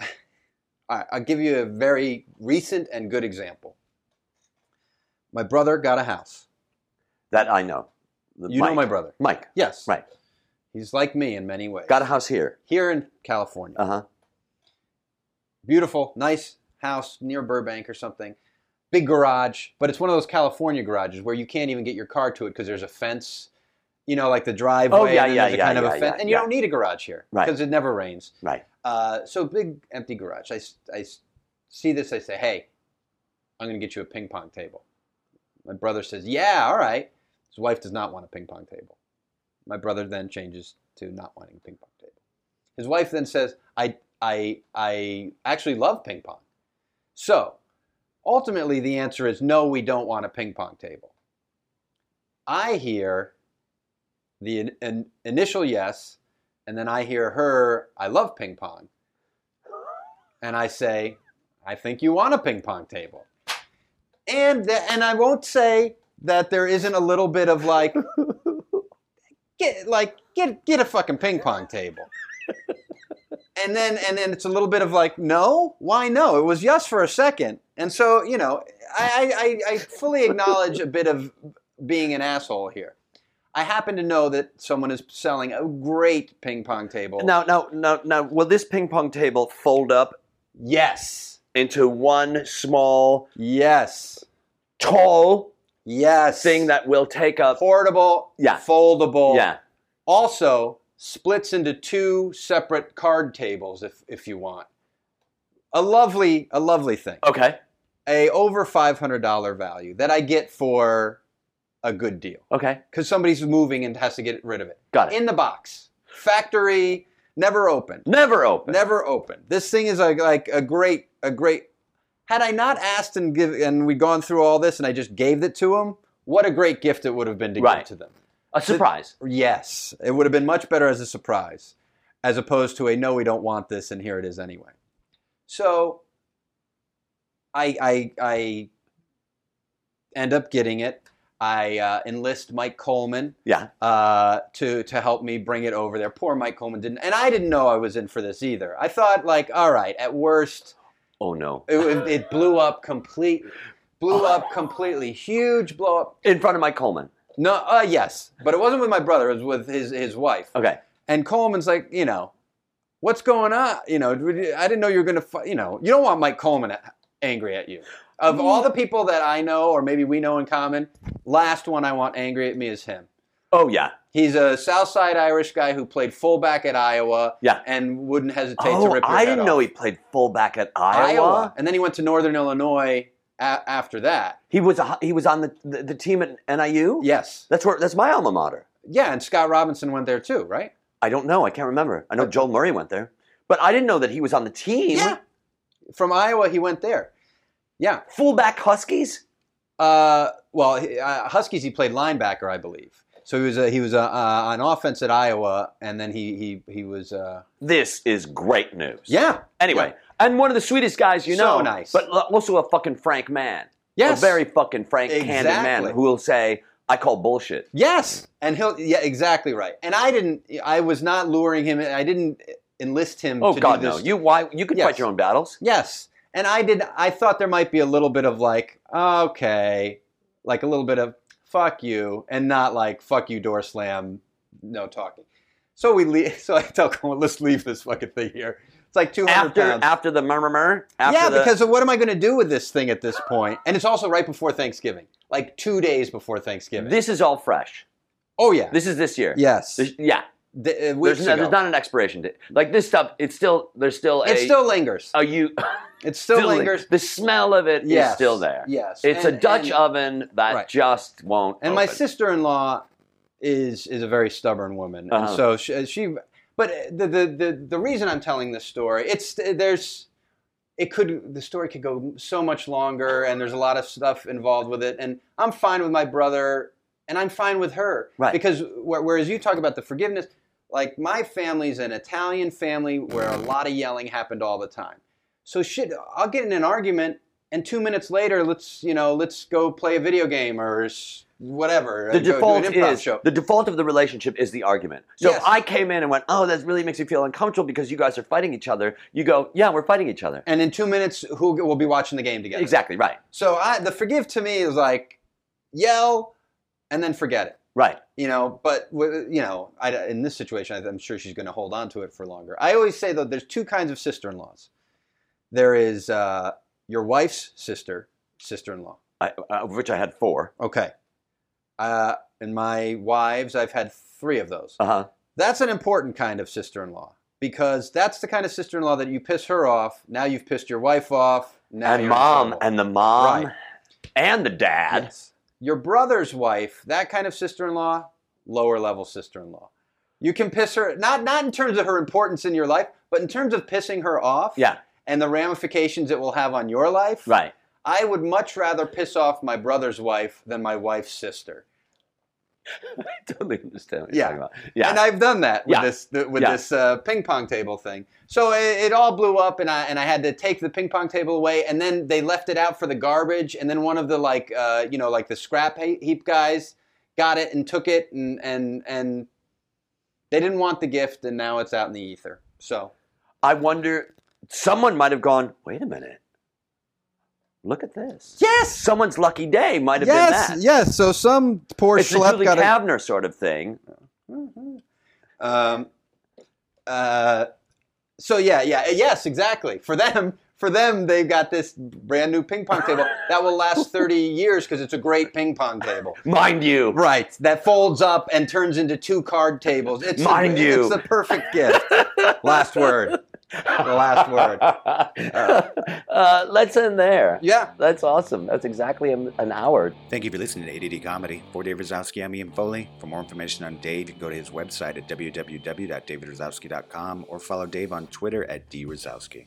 I'll give you a very recent and good example. My brother got a house. That I know. You know my brother. Mike. Yes. Right. He's like me in many ways. Got a house here. Here in California. Uh huh. Beautiful, nice house near Burbank or something. Big garage, but it's one of those California garages where you can't even get your car to it because there's a fence. You know, like the driveway. Oh, yeah, and yeah, there's a yeah, kind of yeah, a fence, yeah, and you yeah. don't need a garage here Right. because it never rains. Right. Uh, so big empty garage. I see this. I say, hey, I'm going to get you a ping pong table. My brother says, yeah, all right. His wife does not want a ping pong table. My brother then changes to not wanting a ping pong table. His wife then says, I, I, I actually love ping pong. So ultimately, the answer is no, we don't want a ping pong table. I hear the in, in- initial yes, and then I hear her, I love ping pong. And I say, I think you want a ping pong table. And, th- and I won't say that there isn't a little bit of like, get, like, get, get a fucking ping pong table. And then, and then it's a little bit of like, no, why no? It was yes for a second. And so, you know, I, I, I fully acknowledge a bit of being an asshole here. I happen to know that someone is selling a great ping pong table. Now, now, now, now, will this ping pong table fold up Yes. Into one small, Yes. tall Yes. thing that will take up? portable, Yeah. foldable. Yeah. Also splits into two separate card tables if if you want. A lovely a lovely thing. Okay. A over $500 value that I get for a good deal Okay. cuz somebody's moving and has to get rid of it. Got it. In the box. Factory never open. Never open. Never open. This thing is like, like a great, a great. Had I not asked and give, and we'd gone through all this, and I just gave it to them, what a great gift it would have been to Right. give to them. A surprise. Yes, it would have been much better as a surprise, as opposed to a no, we don't want this, and here it is anyway. So, I, I, I end up getting it. I uh, enlist Mike Coleman Yeah. uh, to to help me bring it over there. Poor Mike Coleman didn't, and I didn't know I was in for this either. I thought like, all right, at worst, Oh no. it, it- blew up completely, blew up completely, huge blow up. In front of Mike Coleman. No, uh, yes, but it wasn't with my brother. It was with his his wife. Okay. And Coleman's like, you know, what's going on? You know, I didn't know you were gonna, fi- you know, you don't want Mike Coleman angry at you. Of all the people that I know, or maybe we know in common, last one I want angry at me is him. Oh yeah. He's a Southside Irish guy who played fullback at Iowa. Yeah. And wouldn't hesitate to Oh, rip your I didn't off. know he played fullback at Iowa. Iowa. And then he went to Northern Illinois a- after that. He was a, he was on the, the the team at NIU. Yes. That's where that's my alma mater. Yeah, and Scott Robinson went there too, right? I don't know. I can't remember. I know Joel Murray went there, but I didn't know that he was on the team. Yeah. From Iowa, he went there. Yeah. Fullback Huskies. Uh, well, uh, Huskies, he played linebacker, I believe. So he was a, he was a, uh, on offense at Iowa, and then he he he was uh, This is great news. yeah. Anyway, and one of the sweetest guys you So know. nice. But also a fucking frank man. Yes. A very fucking frank, candid man who will say, "I call bullshit." Yes, and he'll yeah exactly right. And I didn't. I was not luring him. I didn't enlist him. Oh to God, do this. no! You why? You can Yes. fight your own battles. Yes, and I did. I thought there might be a little bit of like, okay, like a little bit of fuck you, and not like fuck you, door slam, no talking. So we leave. So I tell Coleman, let's leave this fucking thing here. It's like two hundred After pounds. after the murmur, after yeah, the, because of what am I going to do with this thing at this point? And it's also right before Thanksgiving, like two days before Thanksgiving. this is all fresh. oh yeah, This is this year. yes, This- yeah. The- uh, There's, no, there's not an expiration date. Like this stuff, it's still there's still a it still lingers. a you It still, lingers. The smell of it is Yes, still there. Yes, It's And- a Dutch and- oven that Right. just won't. And my sister-in-law is is a very stubborn woman, and Uh-huh. so she, she. But the, the the the reason I'm telling this story, it's there's, it could the story could go so much longer, and there's a lot of stuff involved with it, and I'm fine with my brother, and I'm fine with her, Right. Because whereas you talk about the forgiveness, like my family's an Italian family where a lot of yelling happened all the time. So shit, I'll get in an argument, and two minutes later, let's you know, let's go play a video game or whatever. the default is show. the default of the relationship is the argument. So Yes. if I came in and went, "Oh, that really makes me feel uncomfortable because you guys are fighting each other," you go, "Yeah, we're fighting each other." and in two minutes, who will be watching the game together? Exactly right, So I, the forgive to me is like yell and then forget it. right. You know, but you know, I, in this situation, I'm sure she's going to hold on to it for longer. I always say though, there's two kinds of sister-in-laws. There is uh, your wife's sister, sister-in-law. I, uh, of which I had four. Okay. Uh, and my wives, I've had three of those. Uh huh. That's an important kind of sister-in-law because that's the kind of sister-in-law that you piss her off. Now you've pissed your wife off. Now And mom, and the mom, Right. and the dad. Yes. Your brother's wife, that kind of sister-in-law, lower level sister-in-law. You can piss her not not in terms of her importance in your life, but in terms of pissing her off Yeah, and the ramifications it will have on your life. right. I would much rather piss off my brother's wife than my wife's sister. I totally understand what Yeah. you're talking about. Yeah. And I've done that with Yeah. this with Yeah. this uh, ping pong table thing. So it, it all blew up, and I and I had to take the ping pong table away, and then they left it out for the garbage, and then one of the like uh, you know like the scrap heap guys got it and took it, and and and they didn't want the gift, and now it's out in the ether. So I wonder, someone might have gone, wait a minute. Look at this. yes, Someone's lucky day might have yes, been that. yes. So some poor It's schlep Julie got a Kavner sort of thing. Um, uh, so yeah, yeah, yes, exactly. For them, for them, they've got this brand new ping pong table that will last thirty years because it's a great ping pong table. Mind you. Right, that folds up and turns into two card tables. It's Mind the, you. it's the perfect gift. last word. The last word. uh, let's end there. Yeah. That's awesome. That's exactly an an hour. Thank you for listening to ADD Comedy. For Dave Razowsky, I'm Ian Foley. For more information on Dave, you can go to his website at www.davidrozowski.com or follow Dave on Twitter at drozowski.